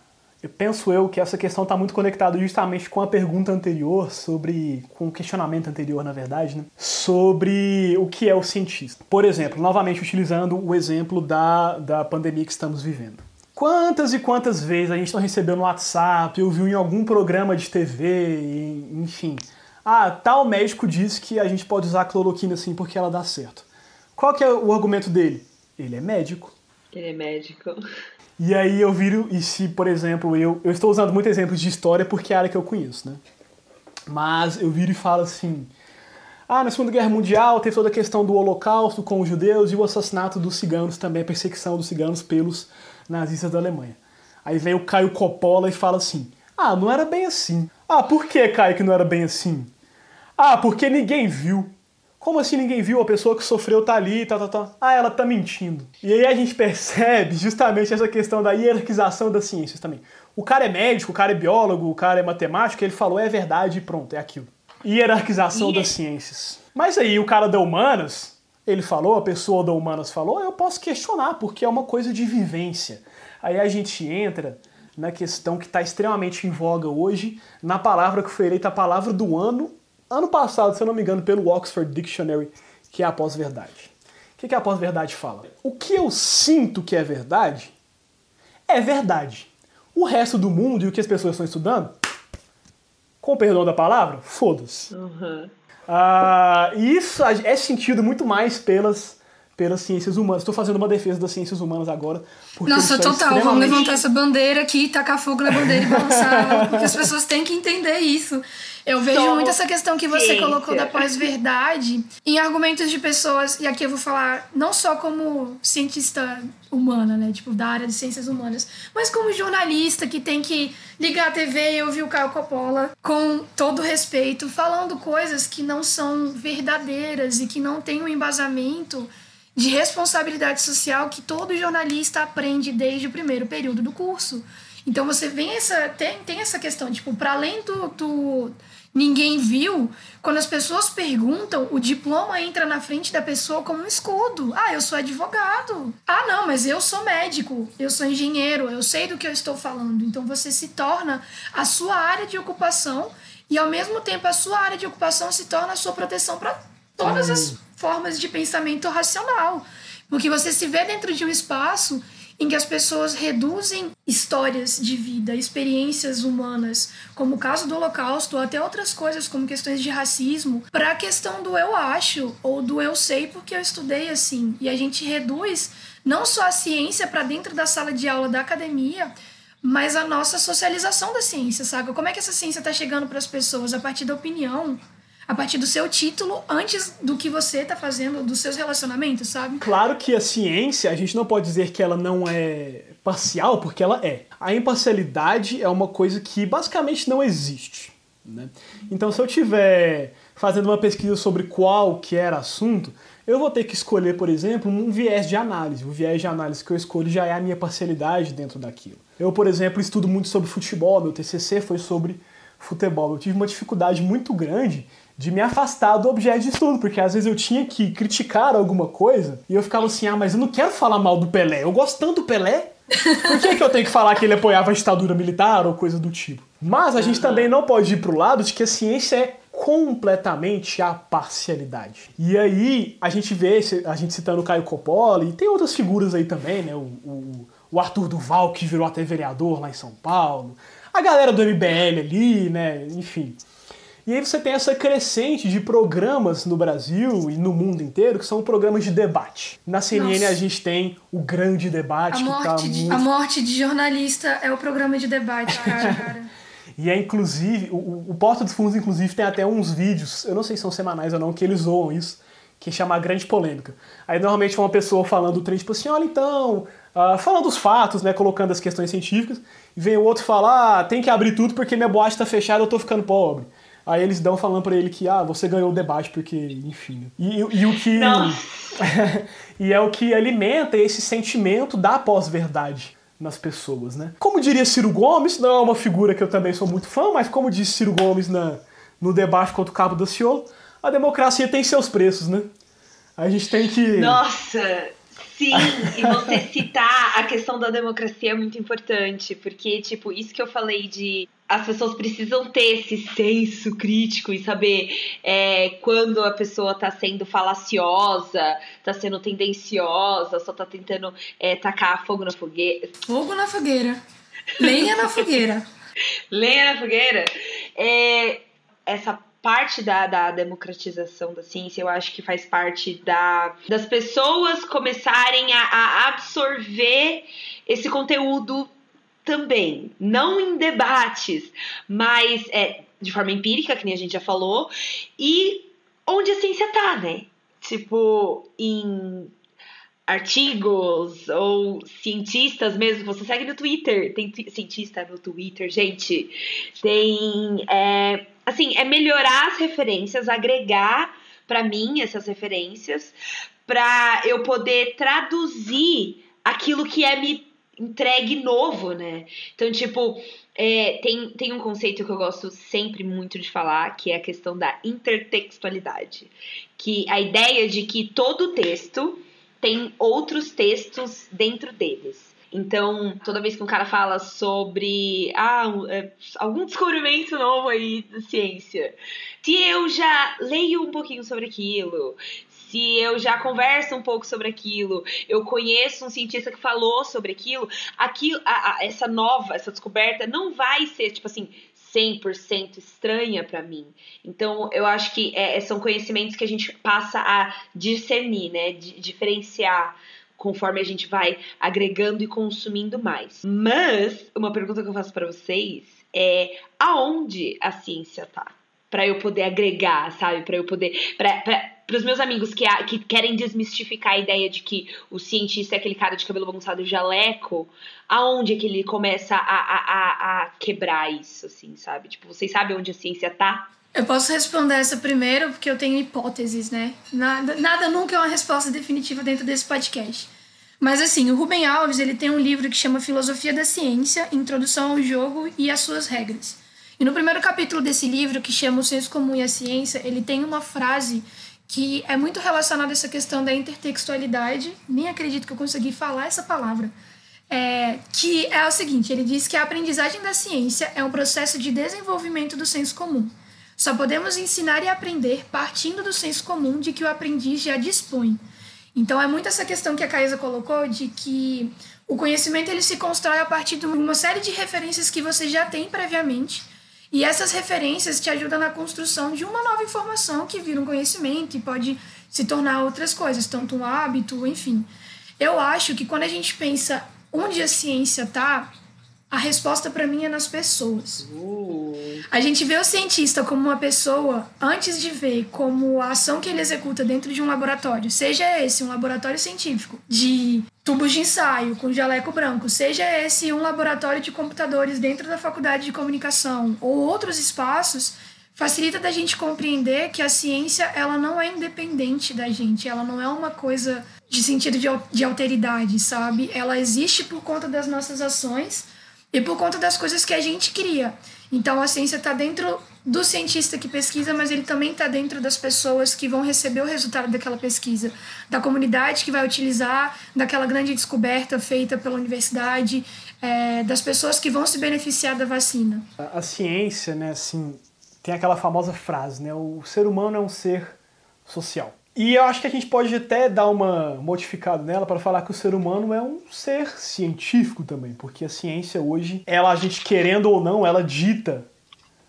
penso eu que essa questão está muito conectada justamente com a pergunta anterior sobre, com o questionamento anterior, na verdade, né? sobre o que é o cientista. Por exemplo, novamente utilizando o exemplo da, da pandemia que estamos vivendo. Quantas e quantas vezes a gente não recebeu no WhatsApp, ou viu em algum programa de TV, enfim. Ah, tal médico disse que a gente pode usar cloroquina assim porque ela dá certo. Qual que é o argumento dele? Ele é médico. Ele é médico. E aí eu viro, e se, por exemplo, eu, eu estou usando muitos exemplos de história porque é a área que eu conheço, né? Mas eu viro e falo assim: ah, na Segunda Guerra Mundial teve toda a questão do Holocausto com os judeus e o assassinato dos ciganos também, a perseguição dos ciganos pelos nazistas da Alemanha. Aí vem o Caio Coppola e fala assim: ah, não era bem assim. Ah, por que, Caio, que não era bem assim? Ah, porque ninguém viu. Como assim ninguém viu? A pessoa que sofreu tá ali, tá, tá, tá. Ah, ela tá mentindo. E aí a gente percebe justamente essa questão da hierarquização das ciências também. O cara é médico, o cara é biólogo, o cara é matemático, ele falou é verdade e pronto, é aquilo. Hierarquização das ciências. Mas aí o cara da humanas, ele falou, a pessoa da humanas falou, eu posso questionar, porque é uma coisa de vivência. Aí a gente entra na questão que está extremamente em voga hoje, na palavra que foi eleita a palavra do ano ano passado, se eu não me engano, pelo Oxford Dictionary, que é a pós-verdade. O que, que a pós-verdade fala? O que eu sinto que é verdade é verdade. O resto do mundo e o que as pessoas estão estudando, com perdão da palavra, foda-se. Uhum. Uh, isso é sentido muito mais pelas, pelas ciências humanas. Estou fazendo uma defesa das ciências humanas agora. Nossa, é total. É extremamente... Vamos levantar essa bandeira aqui, tacar fogo na bandeira e balançar. porque as pessoas têm que entender isso. Eu vejo Somos muito essa questão que você ciência. colocou da pós-verdade em argumentos de pessoas, e aqui eu vou falar não só como cientista humana, né, tipo da área de ciências humanas, mas como jornalista que tem que ligar a TV e ouvir o Caio Coppola com todo respeito, falando coisas que não são verdadeiras e que não têm um embasamento de responsabilidade social que todo jornalista aprende desde o primeiro período do curso. Então você vem essa tem, tem essa questão, tipo, para além do, do ninguém viu, quando as pessoas perguntam, o diploma entra na frente da pessoa como um escudo. Ah, eu sou advogado. Ah, não, mas eu sou médico, eu sou engenheiro, eu sei do que eu estou falando. Então você se torna a sua área de ocupação e ao mesmo tempo a sua área de ocupação se torna a sua proteção para todas as formas de pensamento racional. Porque você se vê dentro de um espaço em que as pessoas reduzem histórias de vida, experiências humanas, como o caso do Holocausto, ou até outras coisas como questões de racismo, para a questão do eu acho ou do eu sei porque eu estudei assim. E a gente reduz não só a ciência para dentro da sala de aula da academia, mas a nossa socialização da ciência, sabe? Como é que essa ciência está chegando para as pessoas a partir da opinião, a partir do seu título antes do que você está fazendo, dos seus relacionamentos, sabe? Claro que a ciência, a gente não pode dizer que ela não é parcial, porque ela é. A imparcialidade é uma coisa que basicamente não existe. Né? Então, se eu tiver fazendo uma pesquisa sobre qualquer assunto, eu vou ter que escolher, por exemplo, um viés de análise. O viés de análise que eu escolho já é a minha parcialidade dentro daquilo. Eu, por exemplo, estudo muito sobre futebol, meu TCC foi sobre futebol. Eu tive uma dificuldade muito grande de me afastar do objeto de estudo, porque às vezes eu tinha que criticar alguma coisa e eu ficava assim, ah, mas eu não quero falar mal do Pelé, eu gosto tanto do Pelé, por que, que eu tenho que falar que ele apoiava a ditadura militar ou coisa do tipo? Mas a gente também não pode ir pro lado de que a ciência é completamente a parcialidade. E aí a gente vê, a gente citando o Caio Coppola, e tem outras figuras aí também, né? O, o, o Arthur Duval, que virou até vereador lá em São Paulo, a galera do MBL ali, né? Enfim. E aí você tem essa crescente de programas no Brasil e no mundo inteiro que são programas de debate. Na CNN Nossa. a gente tem o grande debate a que tá muito... A morte de jornalista é o programa de debate, cara, cara. E é inclusive, o, o Porta dos Fundos, inclusive, tem até uns vídeos, eu não sei se são semanais ou não, que eles zoam isso, que chama a grande polêmica. Aí normalmente uma pessoa falando o trem, tipo assim, olha então, uh, falando os fatos, né, colocando as questões científicas, e vem o outro falar, ah, tem que abrir tudo porque minha boate tá fechada, eu tô ficando pobre. Aí eles dão falando para ele que, ah, você ganhou o debate porque, enfim. E, e, e o que. e é o que alimenta esse sentimento da pós-verdade nas pessoas, né? Como diria Ciro Gomes, não é uma figura que eu também sou muito fã, mas como disse Ciro Gomes na, no debate contra o Cabo da Ciolo, a democracia tem seus preços, né? A gente tem que. Nossa! Sim, e você citar a questão da democracia é muito importante, porque, tipo, isso que eu falei de as pessoas precisam ter esse senso crítico e saber é, quando a pessoa está sendo falaciosa, está sendo tendenciosa, só está tentando é, tacar fogo na fogueira. Fogo na fogueira. Lenha na fogueira. Lenha na fogueira. É, essa parte da, da democratização da ciência, eu acho que faz parte da, das pessoas começarem a, a absorver esse conteúdo também, não em debates, mas é, de forma empírica, que nem a gente já falou, e onde a ciência tá, né? Tipo, em artigos ou cientistas mesmo, você segue no Twitter, tem cientista no Twitter, gente, tem, é, assim, é melhorar as referências, agregar para mim essas referências, para eu poder traduzir aquilo que é me entregue novo, né? Então, tipo, é, tem, tem um conceito que eu gosto sempre muito de falar, que é a questão da intertextualidade. Que a ideia de que todo texto tem outros textos dentro deles. Então, toda vez que um cara fala sobre ah, é, algum descobrimento novo aí da ciência, se eu já leio um pouquinho sobre aquilo, se eu já converso um pouco sobre aquilo, eu conheço um cientista que falou sobre aquilo, aquilo a, a, essa nova, essa descoberta não vai ser, tipo assim, 100% estranha para mim. Então, eu acho que é, são conhecimentos que a gente passa a discernir, né? D diferenciar conforme a gente vai agregando e consumindo mais. Mas, uma pergunta que eu faço para vocês é: aonde a ciência tá? Para eu poder agregar, sabe? Para eu poder. Para os meus amigos que, que querem desmistificar a ideia de que o cientista é aquele cara de cabelo bagunçado e jaleco, aonde é que ele começa a, a, a, a quebrar isso, assim, sabe? Tipo, vocês sabem onde a ciência tá? Eu posso responder essa primeiro porque eu tenho hipóteses, né? Nada, nada nunca é uma resposta definitiva dentro desse podcast. Mas assim, o Rubem Alves ele tem um livro que chama Filosofia da Ciência, Introdução ao Jogo e as Suas Regras. E no primeiro capítulo desse livro, que chama O Senso Comum e a Ciência, ele tem uma frase que é muito relacionada a essa questão da intertextualidade. Nem acredito que eu consegui falar essa palavra. É, que é o seguinte: ele diz que a aprendizagem da ciência é um processo de desenvolvimento do senso comum. Só podemos ensinar e aprender partindo do senso comum de que o aprendiz já dispõe. Então é muito essa questão que a Caísa colocou de que o conhecimento ele se constrói a partir de uma série de referências que você já tem previamente. E essas referências te ajudam na construção de uma nova informação que vira um conhecimento e pode se tornar outras coisas, tanto um hábito, enfim. Eu acho que quando a gente pensa onde a ciência está, a resposta para mim é nas pessoas. Uh. A gente vê o cientista como uma pessoa antes de ver como a ação que ele executa dentro de um laboratório, seja esse um laboratório científico de tubos de ensaio com jaleco branco, seja esse um laboratório de computadores dentro da faculdade de comunicação ou outros espaços, facilita da gente compreender que a ciência ela não é independente da gente, ela não é uma coisa de sentido de, de alteridade, sabe? Ela existe por conta das nossas ações e por conta das coisas que a gente cria. Então a ciência está dentro do cientista que pesquisa, mas ele também está dentro das pessoas que vão receber o resultado daquela pesquisa, da comunidade que vai utilizar, daquela grande descoberta feita pela universidade, é, das pessoas que vão se beneficiar da vacina. A, a ciência, né, assim, tem aquela famosa frase, né, o ser humano é um ser social. E eu acho que a gente pode até dar uma modificada nela para falar que o ser humano é um ser científico também, porque a ciência hoje, ela a gente querendo ou não, ela dita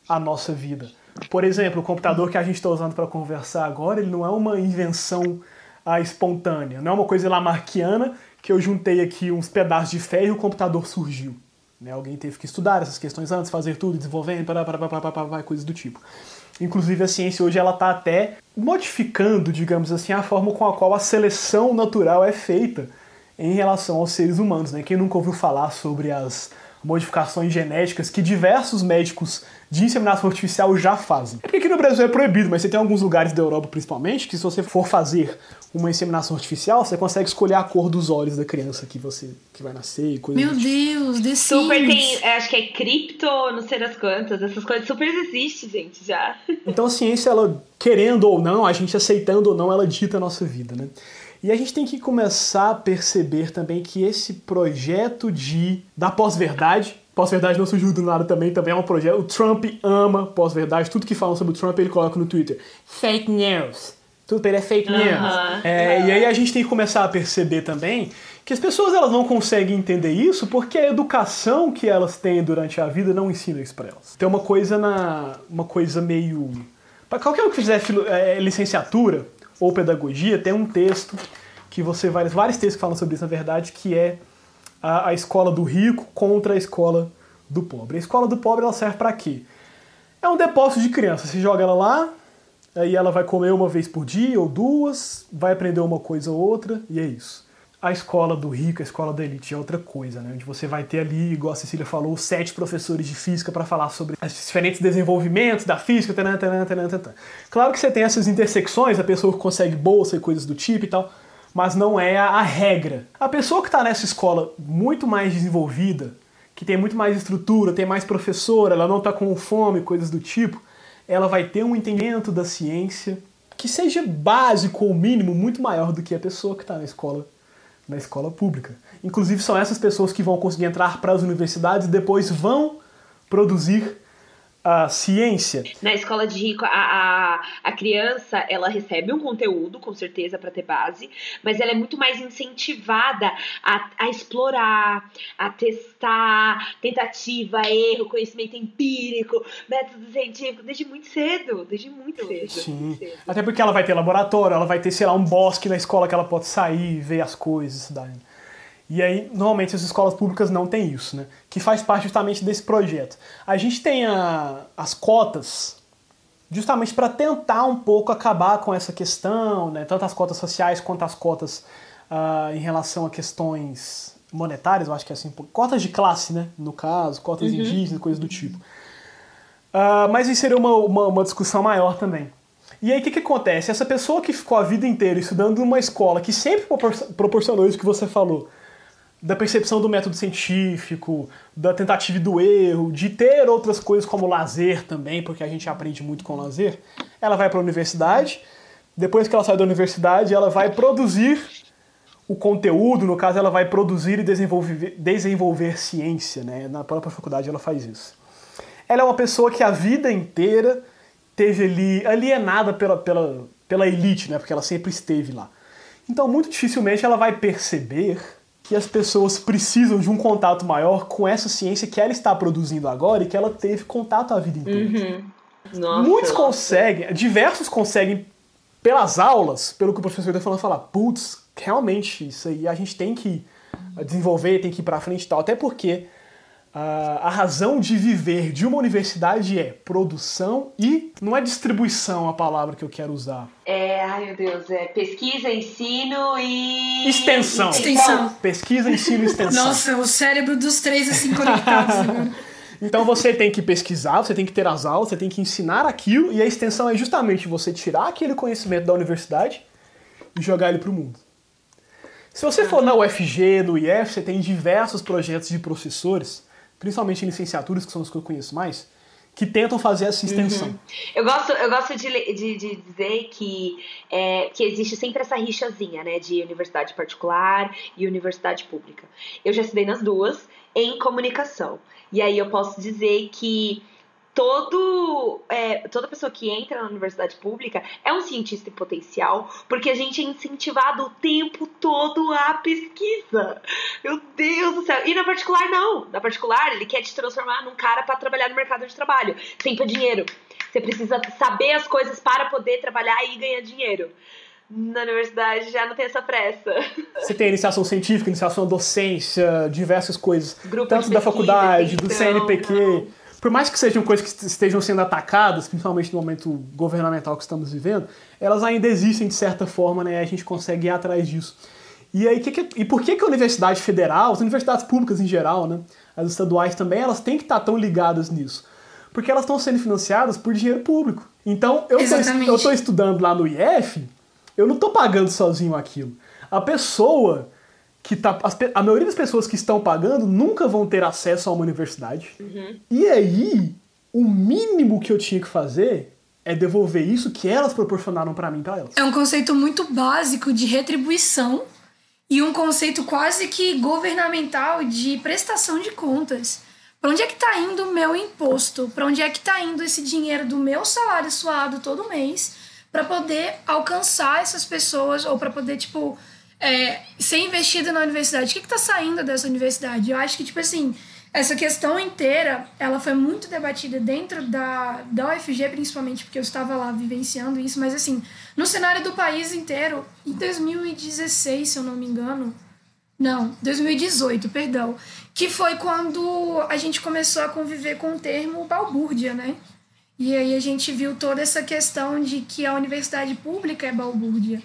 a nossa vida. Por exemplo, o computador que a gente está usando para conversar agora, ele não é uma invenção ah, espontânea, não é uma coisa lamarquiana que eu juntei aqui uns pedaços de ferro e o computador surgiu. Né? Alguém teve que estudar essas questões antes, fazer tudo, desenvolvendo, para, coisas do tipo. Inclusive a ciência hoje ela está até modificando, digamos assim, a forma com a qual a seleção natural é feita em relação aos seres humanos. Né? Quem nunca ouviu falar sobre as modificações genéticas que diversos médicos de inseminação artificial já fazem. É porque aqui no Brasil é proibido, mas você tem alguns lugares da Europa principalmente que se você for fazer uma inseminação artificial, você consegue escolher a cor dos olhos da criança que você que vai nascer e coisas Meu tipo. Deus, The Super Sims. tem, é, acho que é cripto, não sei das quantas, essas coisas super existem, gente, já. Então a ciência, ela querendo ou não, a gente aceitando ou não, ela dita a nossa vida, né? E a gente tem que começar a perceber também que esse projeto de da pós-verdade, pós-verdade não surgiu do nada também, também é um projeto. O Trump ama pós-verdade, tudo que falam sobre o Trump ele coloca no Twitter. Fake news. Tudo pra ele é fake news. Aham. É, E aí a gente tem que começar a perceber também que as pessoas elas não conseguem entender isso porque a educação que elas têm durante a vida não ensina isso para elas. Tem uma coisa na uma coisa meio para qualquer um que fizer é, licenciatura ou pedagogia tem um texto que você vai vários textos que falam sobre isso na verdade que é a, a escola do rico contra a escola do pobre. A escola do pobre ela serve para quê? É um depósito de criança. Você joga ela lá, aí ela vai comer uma vez por dia ou duas, vai aprender uma coisa ou outra, e é isso. A escola do rico, a escola da elite é outra coisa, né? Onde você vai ter ali, igual a Cecília falou, sete professores de física para falar sobre os diferentes desenvolvimentos da física. Tanan. Claro que você tem essas intersecções, a pessoa que consegue bolsa e coisas do tipo e tal, mas não é a, a regra. A pessoa que está nessa escola muito mais desenvolvida, que tem muito mais estrutura, tem mais professor, ela não está com fome, coisas do tipo, ela vai ter um entendimento da ciência que seja básico ou mínimo muito maior do que a pessoa que está na escola na escola pública. Inclusive são essas pessoas que vão conseguir entrar para as universidades e depois vão produzir a ciência. Na escola de rico, a, a, a criança, ela recebe um conteúdo, com certeza, para ter base, mas ela é muito mais incentivada a, a explorar, a testar, tentativa, erro, conhecimento empírico, método científico, desde muito cedo, desde muito cedo. Sim. muito cedo. Até porque ela vai ter laboratório, ela vai ter, sei lá, um bosque na escola que ela pode sair, ver as coisas, estudar. E aí, normalmente, as escolas públicas não têm isso, né? Que faz parte justamente desse projeto. A gente tem a- as cotas justamente para tentar um pouco acabar com essa questão, né? Tanto as cotas sociais quanto as cotas ah, em relação a questões monetárias, eu acho que é assim, cotas de classe, né? No caso, cotas indígenas, coisas do tipo. Uh, mas isso seria uma, uma, uma, discussão maior também. E aí o que, que acontece? Essa pessoa que ficou a vida inteira estudando numa escola que sempre proporcionou isso que você falou, da percepção do método científico, da tentativa do erro, de ter outras coisas como lazer também, porque a gente aprende muito com lazer, ela vai para a universidade. Depois que ela sai da universidade, ela vai produzir o conteúdo, no caso, ela vai produzir e desenvolver, desenvolver ciência, né? Na própria faculdade ela faz isso. Ela é uma pessoa que a vida inteira teve ali alienada pela, pela, pela elite, né? Porque ela sempre esteve lá. Então, muito dificilmente ela vai perceber que as pessoas precisam de um contato maior com essa ciência que ela está produzindo agora e que ela teve contato a vida inteira. Uhum. Nossa, Muitos nossa. conseguem, diversos conseguem pelas aulas, pelo que o professor está falando, falar, putz, realmente, isso aí a gente tem que desenvolver, tem que ir para frente e tal. Até porque a razão de viver de uma universidade é produção e não é distribuição a palavra que eu quero usar. É, ai meu Deus, é pesquisa, ensino e. Extensão. Extensão. Pesquisa, ensino e extensão. Nossa, o cérebro dos três assim conectados agora. Então você tem que pesquisar, você tem que ter as aulas, você tem que ensinar aquilo, e a extensão é justamente você tirar aquele conhecimento da universidade e jogar ele para o mundo. Se você for na UFG, no IF, você tem diversos projetos de professores, principalmente em licenciaturas, que são os que eu conheço mais, que tentam fazer essa extensão. Uhum. Eu gosto, eu gosto de, de, de dizer que, é, que existe sempre essa rixazinha, né, de universidade particular e universidade pública. Eu já estudei nas duas em comunicação. E aí eu posso dizer que todo, é, toda pessoa que entra na universidade pública é um cientista em potencial, porque a gente é incentivado o tempo todo à pesquisa. Meu Deus do céu. E na particular, não. Na particular, ele quer te transformar num cara para trabalhar no mercado de trabalho. Tempo é dinheiro. Você precisa saber as coisas para poder trabalhar e ganhar dinheiro na universidade já não tem essa pressa. Você tem iniciação científica, iniciação docência, diversas coisas. Grupo tanto da faculdade, do CNPq. Não por mais que sejam coisas que estejam sendo atacadas, principalmente no momento governamental que estamos vivendo, elas ainda existem de certa forma, né? A gente consegue ir atrás disso. E aí, que que, e por que, que a universidade federal, as universidades públicas em geral, né? As estaduais também, elas têm que estar tão ligadas nisso. Porque elas estão sendo financiadas por dinheiro público. Então, eu estou estudando lá no IF, eu não estou pagando sozinho aquilo. A pessoa que tá, as, a maioria das pessoas que estão pagando nunca vão ter acesso a uma universidade. Uhum. E aí, o mínimo que eu tinha que fazer é devolver isso que elas proporcionaram para mim, para elas. É um conceito muito básico de retribuição e um conceito quase que governamental de prestação de contas. Para onde é que está indo o meu imposto? Para onde é que está indo esse dinheiro do meu salário suado todo mês para poder alcançar essas pessoas ou para poder tipo é, ser investido na universidade. O que está saindo dessa universidade? Eu acho que, tipo assim, essa questão inteira, ela foi muito debatida dentro da, da UFG, principalmente porque eu estava lá vivenciando isso, mas assim, no cenário do país inteiro, em 2016, se eu não me engano, não, 2018, perdão, que foi quando a gente começou a conviver com o termo balbúrdia, né? E aí a gente viu toda essa questão de que a universidade pública é balbúrdia.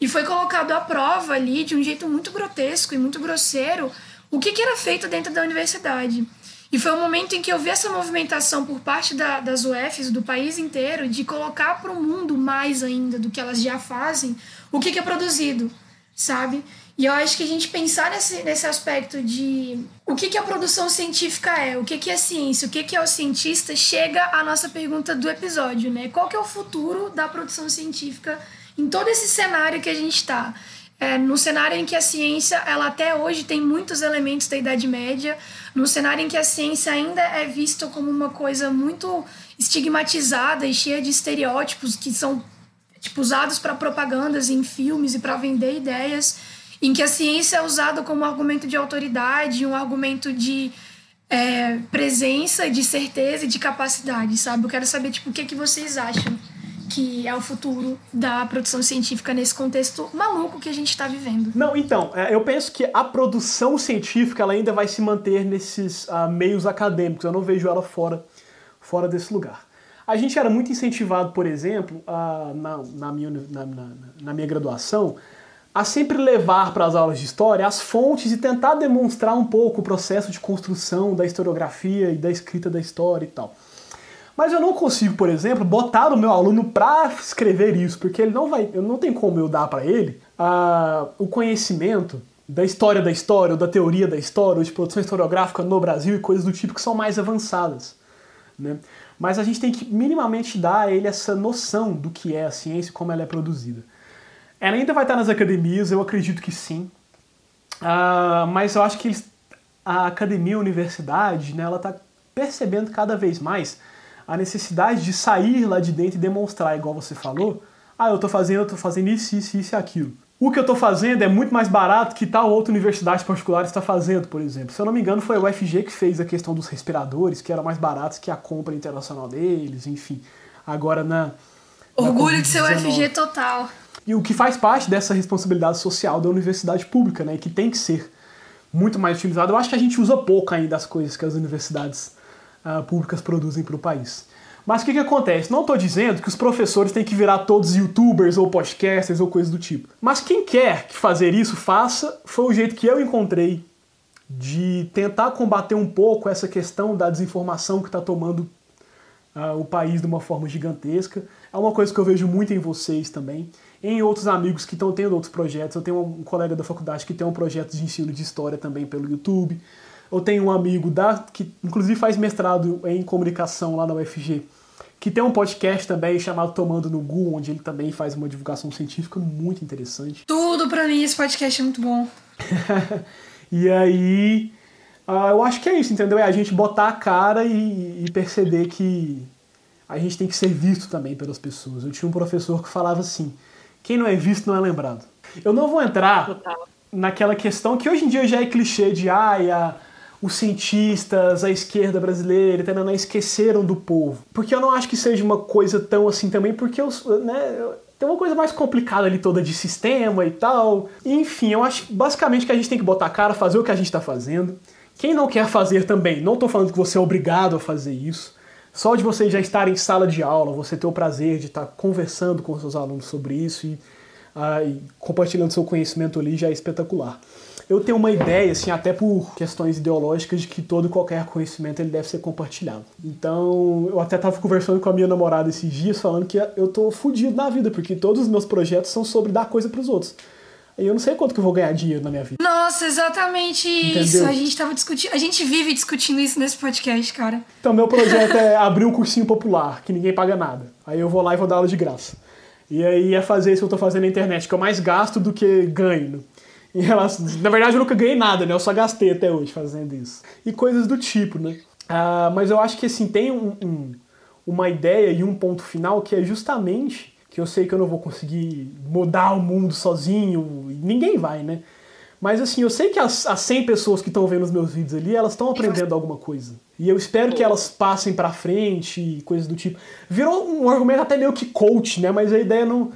E foi colocado à prova ali, de um jeito muito grotesco e muito grosseiro, o que, que era feito dentro da universidade. E foi um momento em que eu vi essa movimentação por parte da, das UFs do país inteiro de colocar para o mundo mais ainda do que elas já fazem o que, que é produzido, sabe? E eu acho que a gente pensar nesse, nesse aspecto de o que, que a produção científica é, o que, que é ciência, o que, que é o cientista, chega à nossa pergunta do episódio, né? Qual que é o futuro da produção científica em todo esse cenário que a gente está. É, no cenário em que a ciência, ela até hoje tem muitos elementos da Idade Média, no cenário em que a ciência ainda é vista como uma coisa muito estigmatizada e cheia de estereótipos que são tipo, usados para propagandas em filmes e para vender ideias, em que a ciência é usada como argumento de autoridade, um argumento de é, presença, de certeza e de capacidade, sabe? Eu quero saber tipo, o que, é que vocês acham que é o futuro da produção científica nesse contexto maluco que a gente está vivendo. Não, então, é, eu penso que a produção científica ela ainda vai se manter nesses uh, meios acadêmicos. Eu não vejo ela fora, fora desse lugar. A gente era muito incentivado, por exemplo, na, na, minha, na, na, na minha graduação, a sempre levar para as aulas de história as fontes e tentar demonstrar um pouco o processo de construção da historiografia e da escrita da história e tal. Mas eu não consigo, por exemplo, botar o meu aluno para escrever isso, porque ele não vai, eu não tem como eu dar para ele uh, o conhecimento da história da história, ou da teoria da história, ou de produção historiográfica no Brasil e coisas do tipo que são mais avançadas. Né? Mas a gente tem que minimamente dar a ele essa noção do que é a ciência e como ela é produzida. Ela ainda vai estar nas academias, eu acredito que sim. Uh, mas eu acho que a academia, a universidade, né, ela está percebendo cada vez mais a necessidade de sair lá de dentro e demonstrar, igual você falou, ah, eu estou fazendo, eu tô fazendo isso, isso, isso e aquilo. O que eu estou fazendo é muito mais barato que tal outra universidade particular está fazendo, por exemplo. Se eu não me engano, foi o UFG que fez a questão dos respiradores, que eram mais baratos que a compra internacional deles, enfim. Agora na. Orgulho na de ser UFG total. E o que faz parte dessa responsabilidade social da universidade pública, né? Que tem que ser muito mais utilizado. Eu acho que a gente usa pouco ainda as coisas que as universidades uh, públicas produzem para o país. Mas o que, que acontece? Não estou dizendo que os professores têm que virar todos youtubers ou podcasters ou coisas do tipo. Mas quem quer fazer isso, faça. Foi o jeito que eu encontrei de tentar combater um pouco essa questão da desinformação que está tomando uh, o país de uma forma gigantesca. É uma coisa que eu vejo muito em vocês também, em outros amigos que estão tendo outros projetos. Eu tenho um colega da faculdade que tem um projeto de ensino de história também pelo YouTube. Eu tenho um amigo da, que inclusive faz mestrado em comunicação lá na UFG, que tem um podcast também chamado Tomando no Gu, onde ele também faz uma divulgação científica muito interessante. Tudo para mim, esse podcast é muito bom. e aí, uh, eu acho que é isso, entendeu? É a gente botar a cara e, e perceber que a gente tem que ser visto também pelas pessoas. Eu tinha um professor que falava assim: quem não é visto não é lembrado. Eu não vou entrar naquela questão que hoje em dia já é clichê de ai, ah, os cientistas, a esquerda brasileira, não esqueceram do povo. Porque eu não acho que seja uma coisa tão assim também, porque eu, né, tem uma coisa mais complicada ali toda de sistema e tal. Enfim, eu acho basicamente que a gente tem que botar a cara, fazer o que a gente está fazendo. Quem não quer fazer também, não estou falando que você é obrigado a fazer isso. Só de você já estar em sala de aula, você ter o prazer de estar conversando com seus alunos sobre isso e, ah, e compartilhando seu conhecimento ali já é espetacular eu tenho uma ideia, assim, até por questões ideológicas, de que todo e qualquer conhecimento ele deve ser compartilhado. Então, eu até estava conversando com a minha namorada esses dias, falando que eu tô fudido na vida, porque todos os meus projetos são sobre dar coisa para os outros. Eu não sei quanto que eu vou ganhar dinheiro na minha vida. Nossa, exatamente Entendeu? isso. A gente tava discutindo, a gente vive discutindo isso nesse podcast, cara. Então, meu projeto é abrir um cursinho popular, que ninguém paga nada. Aí eu vou lá e vou dar aula de graça. E aí é fazer isso que eu tô fazendo na internet, que eu mais gasto do que ganho em relação. Na verdade, eu nunca ganhei nada, né? Eu só gastei até hoje fazendo isso. E coisas do tipo, né? Ah, mas eu acho que assim, tem um, um, uma ideia e um ponto final que é justamente que eu sei que eu não vou conseguir mudar o mundo sozinho, ninguém vai, né? Mas assim, eu sei que as, as 100 pessoas que estão vendo os meus vídeos ali, elas estão aprendendo alguma coisa. E eu espero que elas passem pra frente e coisas do tipo. Virou um argumento até meio que coach, né? Mas a ideia não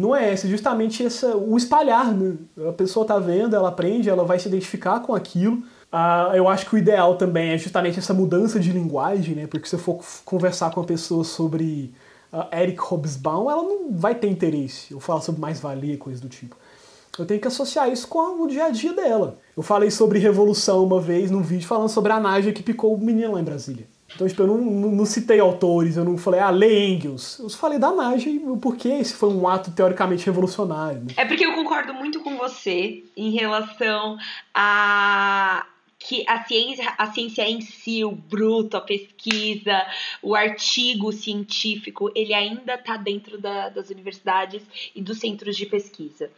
não é essa, justamente essa, o espalhar. Né? A pessoa está vendo, ela aprende, ela vai se identificar com aquilo. Ah, eu acho que o ideal também é justamente essa mudança de linguagem, né? porque se eu for conversar com uma pessoa sobre uh, Eric Hobsbawm, ela não vai ter interesse. Eu falo sobre mais-valia, coisas do tipo. Eu tenho que associar isso com o dia a dia dela. Eu falei sobre revolução uma vez num vídeo falando sobre a Nádia que picou o menino lá em Brasília. Então, tipo, eu não, não, não, citei autores, eu não falei, ah, lê Engels. Eu falei da Naja e o porquê esse foi um ato teoricamente revolucionário. Né? É porque eu concordo muito com você em relação a que a ciência, a ciência em si, o bruto, a pesquisa, o artigo científico, ele ainda está dentro da, das universidades e dos centros de pesquisa.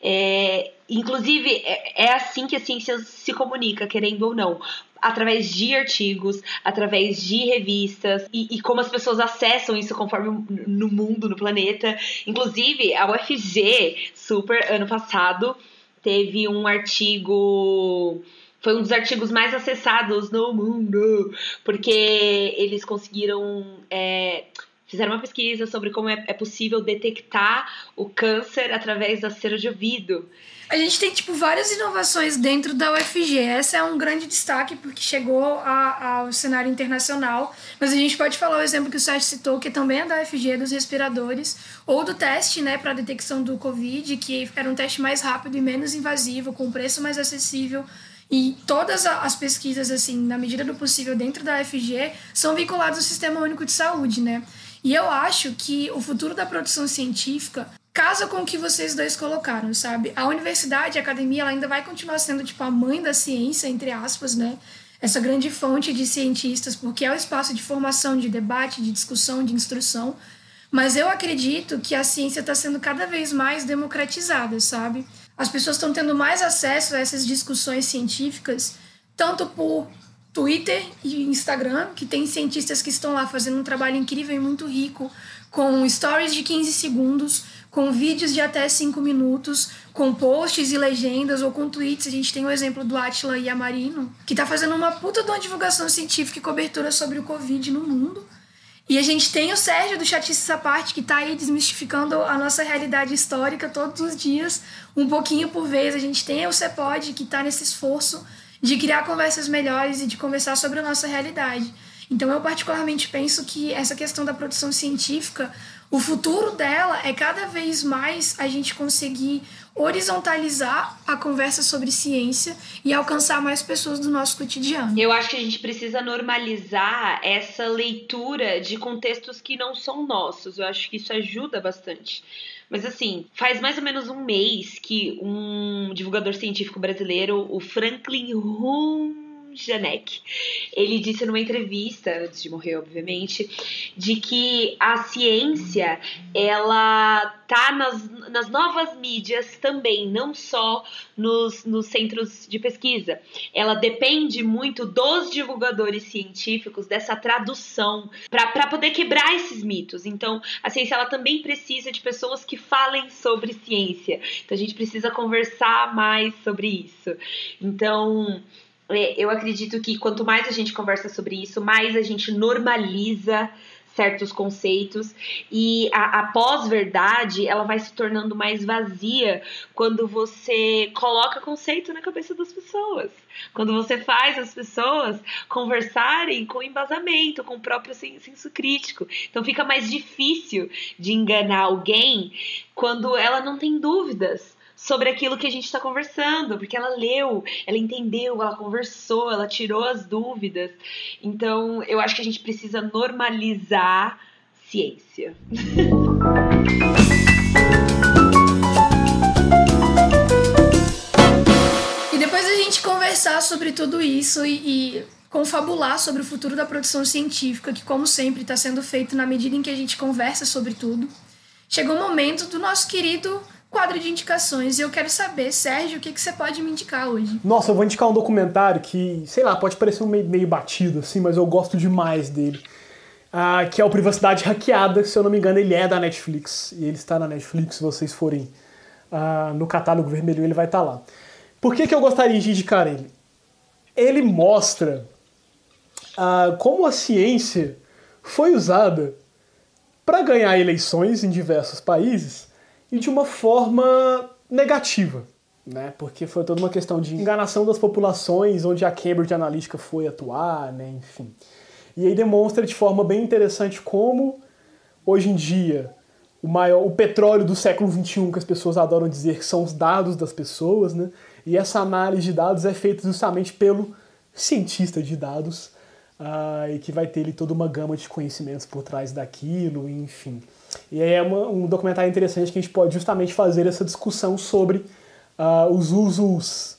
É, inclusive, é, é assim que a ciência se comunica, querendo ou não através de artigos, através de revistas e, e, como as pessoas acessam isso conforme no mundo, no planeta. Inclusive, a UFG, super, ano passado, teve um artigo. Foi um dos artigos mais acessados no mundo, porque eles conseguiram. É, fizeram uma pesquisa sobre como é, é possível detectar o câncer através da cera de ouvido. A gente tem, tipo, várias inovações dentro da UFG. Essa é um grande destaque porque chegou a, ao cenário internacional. Mas a gente pode falar o exemplo que o Sérgio citou, que também é da UFG, dos respiradores, ou do teste, né, para detecção do Covid, que era um teste mais rápido e menos invasivo, com preço mais acessível E todas as pesquisas, assim, na medida do possível, dentro da UFG, são vinculadas ao Sistema Único de Saúde, né? E eu acho que o futuro da produção científica casa com o que vocês dois colocaram, sabe? A universidade, a academia, ela ainda vai continuar sendo, tipo, a mãe da ciência, entre aspas, né? Essa grande fonte de cientistas, porque é o espaço de formação, de debate, de discussão, de instrução. Mas eu acredito que a ciência está sendo cada vez mais democratizada, sabe? As pessoas estão tendo mais acesso a essas discussões científicas, tanto por Twitter e Instagram, que tem cientistas que estão lá fazendo um trabalho incrível e muito rico, com stories de 15 segundos, com vídeos de até 5 minutos, com posts e legendas ou com tweets. A gente tem o exemplo do Atila Yamarino, que está fazendo uma puta de uma divulgação científica e cobertura sobre o Covid no mundo. E a gente tem o Sérgio do Chatice Parte, que está aí desmistificando a nossa realidade histórica todos os dias, um pouquinho por vez. A gente tem o Cepod, que está nesse esforço de criar conversas melhores e de conversar sobre a nossa realidade. Então, eu particularmente penso que essa questão da produção científica, o futuro dela é cada vez mais a gente conseguir horizontalizar a conversa sobre ciência e alcançar mais pessoas do nosso cotidiano. Eu acho que a gente precisa normalizar essa leitura de contextos que não são nossos. Eu acho que isso ajuda bastante. Mas assim, faz mais ou menos um mês que um divulgador científico brasileiro, o Franklin Hum Janek. Ele disse numa entrevista, antes de morrer, obviamente, de que a ciência ela tá nas, nas novas mídias também, não só nos, nos centros de pesquisa. Ela depende muito dos divulgadores científicos, dessa tradução, para poder quebrar esses mitos. Então, a ciência ela também precisa de pessoas que falem sobre ciência. Então, a gente precisa conversar mais sobre isso. Então, eu acredito que quanto mais a gente conversa sobre isso, mais a gente normaliza certos conceitos. E a, a pós-verdade ela vai se tornando mais vazia quando você coloca conceito na cabeça das pessoas, quando você faz as pessoas conversarem com embasamento, com o próprio senso crítico. Então fica mais difícil de enganar alguém quando ela não tem dúvidas sobre aquilo que a gente está conversando, porque ela leu, ela entendeu, ela conversou, ela tirou as dúvidas. Então, eu acho que a gente precisa normalizar ciência. e depois a gente conversar sobre tudo isso e, e confabular sobre o futuro da produção científica, que, como sempre, está sendo feito na medida em que a gente conversa sobre tudo. Chegou o momento do nosso querido quadro de indicações. E eu quero saber, Sérgio, o que, que você pode me indicar hoje? Nossa, eu vou indicar um documentário que, sei lá, pode parecer um meio, meio batido, assim, mas eu gosto demais dele. Ah, que é o Privacidade Hackeada, se eu não me engano, ele é da Netflix. E ele está na Netflix, se vocês forem ah, no catálogo vermelho, ele vai estar lá. Por que, que eu gostaria de indicar ele? Ele mostra ah, como a ciência foi usada para ganhar eleições em diversos países e de uma forma negativa, né? Porque foi toda uma questão de enganação das populações, onde a Cambridge Analytica foi atuar, né? Enfim. E aí demonstra de forma bem interessante como hoje em dia o maior o petróleo do século XXI que as pessoas adoram dizer que são os dados das pessoas, né? E essa análise de dados é feita justamente pelo cientista de dados uh, e que vai ter ali toda uma gama de conhecimentos por trás daquilo, enfim. E é uma, um documentário interessante que a gente pode justamente fazer essa discussão sobre uh, os usos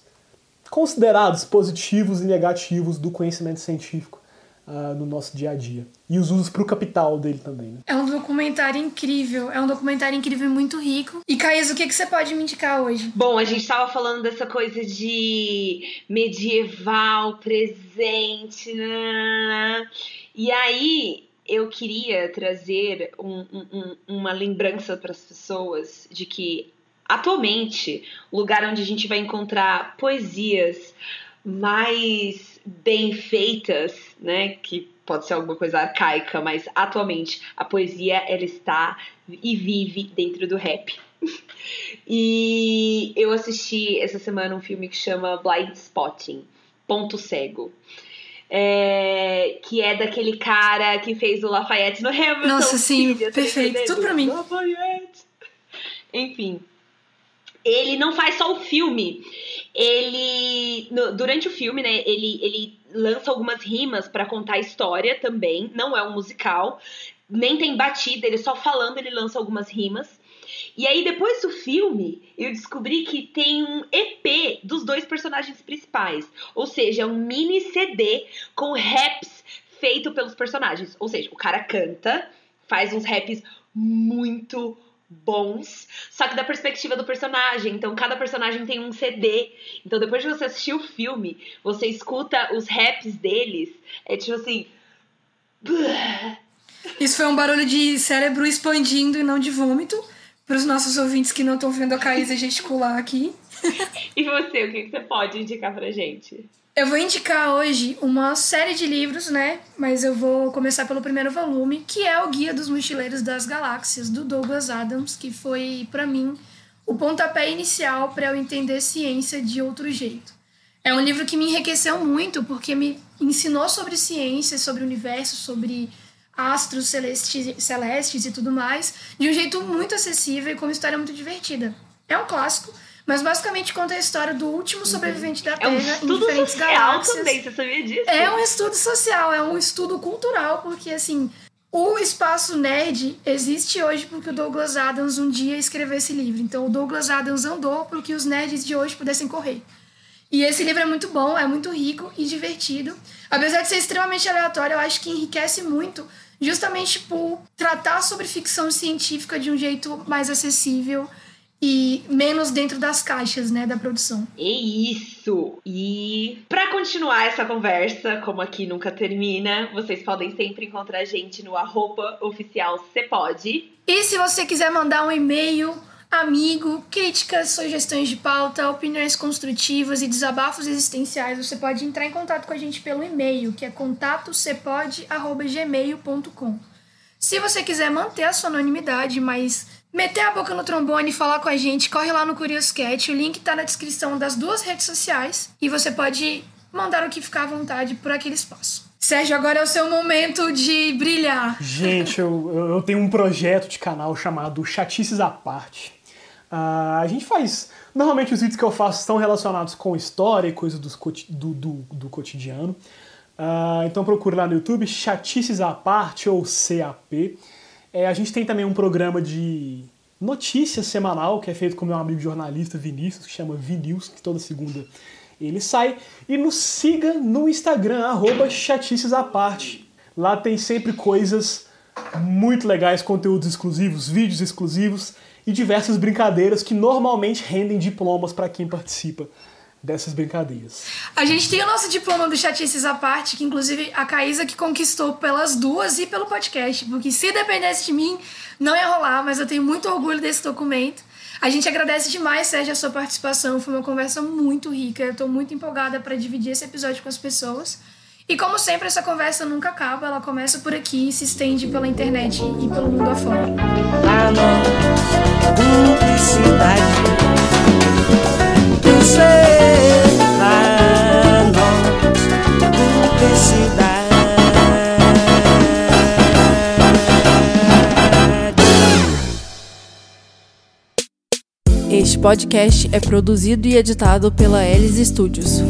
considerados positivos e negativos do conhecimento científico uh, no nosso dia a dia. E os usos para o capital dele também. Né? É um documentário incrível, é um documentário incrível e muito rico. E Caís, o que, que você pode me indicar hoje? Bom, a gente estava falando dessa coisa de medieval, presente, né. e aí eu queria trazer um, um, uma lembrança para as pessoas de que atualmente o lugar onde a gente vai encontrar poesias mais bem feitas, né, que pode ser alguma coisa arcaica, mas atualmente a poesia ela está e vive dentro do rap. e eu assisti essa semana um filme que chama Blind Spotting, Ponto Cego é, que é daquele cara que fez o Lafayette no Hamilton. Nossa, sim, perfeito. Tudo pra mim. Lafayette. Enfim. Ele não faz só o filme. ele no, durante o filme, né, ele, ele lança algumas rimas para contar a história também. Não é um musical, nem tem batida, ele só falando ele lança algumas rimas. E aí, depois do filme, eu descobri que tem um EP dos dois personagens principais. Ou seja, um mini CD com raps feito pelos personagens. Ou seja, o cara canta, faz uns raps muito bons, só que da perspectiva do personagem. Então, cada personagem tem um CD. Então, depois de você assistir o filme, você escuta os raps deles. É tipo assim. Isso foi um barulho de cérebro expandindo e não de vômito. Para os nossos ouvintes que não estão vendo a Caísa gesticular aqui. e você, o que você pode indicar pra gente? Eu vou indicar hoje uma série de livros, né? Mas eu vou começar pelo primeiro volume, que é o Guia dos Mochileiros das Galáxias, do Douglas Adams, que foi, para mim, o pontapé inicial para eu entender ciência de outro jeito. É um livro que me enriqueceu muito, porque me ensinou sobre ciência, sobre o universo, sobre astros celestes, celestes e tudo mais, de um jeito muito acessível e com uma história muito divertida. É um clássico, mas basicamente conta a história do último sobrevivente da Terra é um em diferentes social galáxias. Também, você sabia disso? É um estudo social, é um estudo cultural, porque assim, o espaço nerd existe hoje porque o Douglas Adams um dia escreveu esse livro. Então o Douglas Adams andou para que os nerds de hoje pudessem correr. E esse livro é muito bom, é muito rico e divertido. Apesar de ser extremamente aleatório, eu acho que enriquece muito, justamente por tratar sobre ficção científica de um jeito mais acessível e menos dentro das caixas, né, da produção. É isso. E para continuar essa conversa, como aqui nunca termina, vocês podem sempre encontrar a gente no arroba oficial Cepode. E se você quiser mandar um e-mail, amigo, críticas, sugestões de pauta, opiniões construtivas e desabafos existenciais, você pode entrar em contato com a gente pelo e-mail, que é contatocepode@gmail.com. Se você quiser manter a sua anonimidade, mas meter a boca no trombone e falar com a gente, corre lá no Curious Cat. O link tá na descrição das duas redes sociais e você pode mandar o que ficar à vontade por aquele espaço. Sérgio, agora é o seu momento de brilhar. Gente, eu, eu tenho um projeto de canal chamado Chatices à Parte. Uh, a gente faz. Normalmente os vídeos que eu faço estão relacionados com história e coisas do, do, do cotidiano. Uh, então procure lá no YouTube Chatices à Parte ou CAP. É, a gente tem também um programa de notícias semanal que é feito com meu amigo jornalista Vinícius, que chama Vinews, que toda segunda ele sai. E nos siga no Instagram, arroba Chatices à Parte. Lá tem sempre coisas muito legais, conteúdos exclusivos, vídeos exclusivos e diversas brincadeiras que normalmente rendem diplomas para quem participa dessas brincadeiras. A gente tem o nosso diploma do Chatices à parte, que inclusive a Caísa que conquistou pelas duas e pelo podcast, porque se dependesse de mim, não ia rolar, mas eu tenho muito orgulho desse documento. A gente agradece demais, Sérgio, a sua participação. Foi uma conversa muito rica. Eu estou muito empolgada para dividir esse episódio com as pessoas. E como sempre, essa conversa nunca acaba. Ela começa por aqui e se estende pela internet e pelo mundo afora. Ah, não. Publicidade. Este podcast é produzido e editado pela Elis Studios.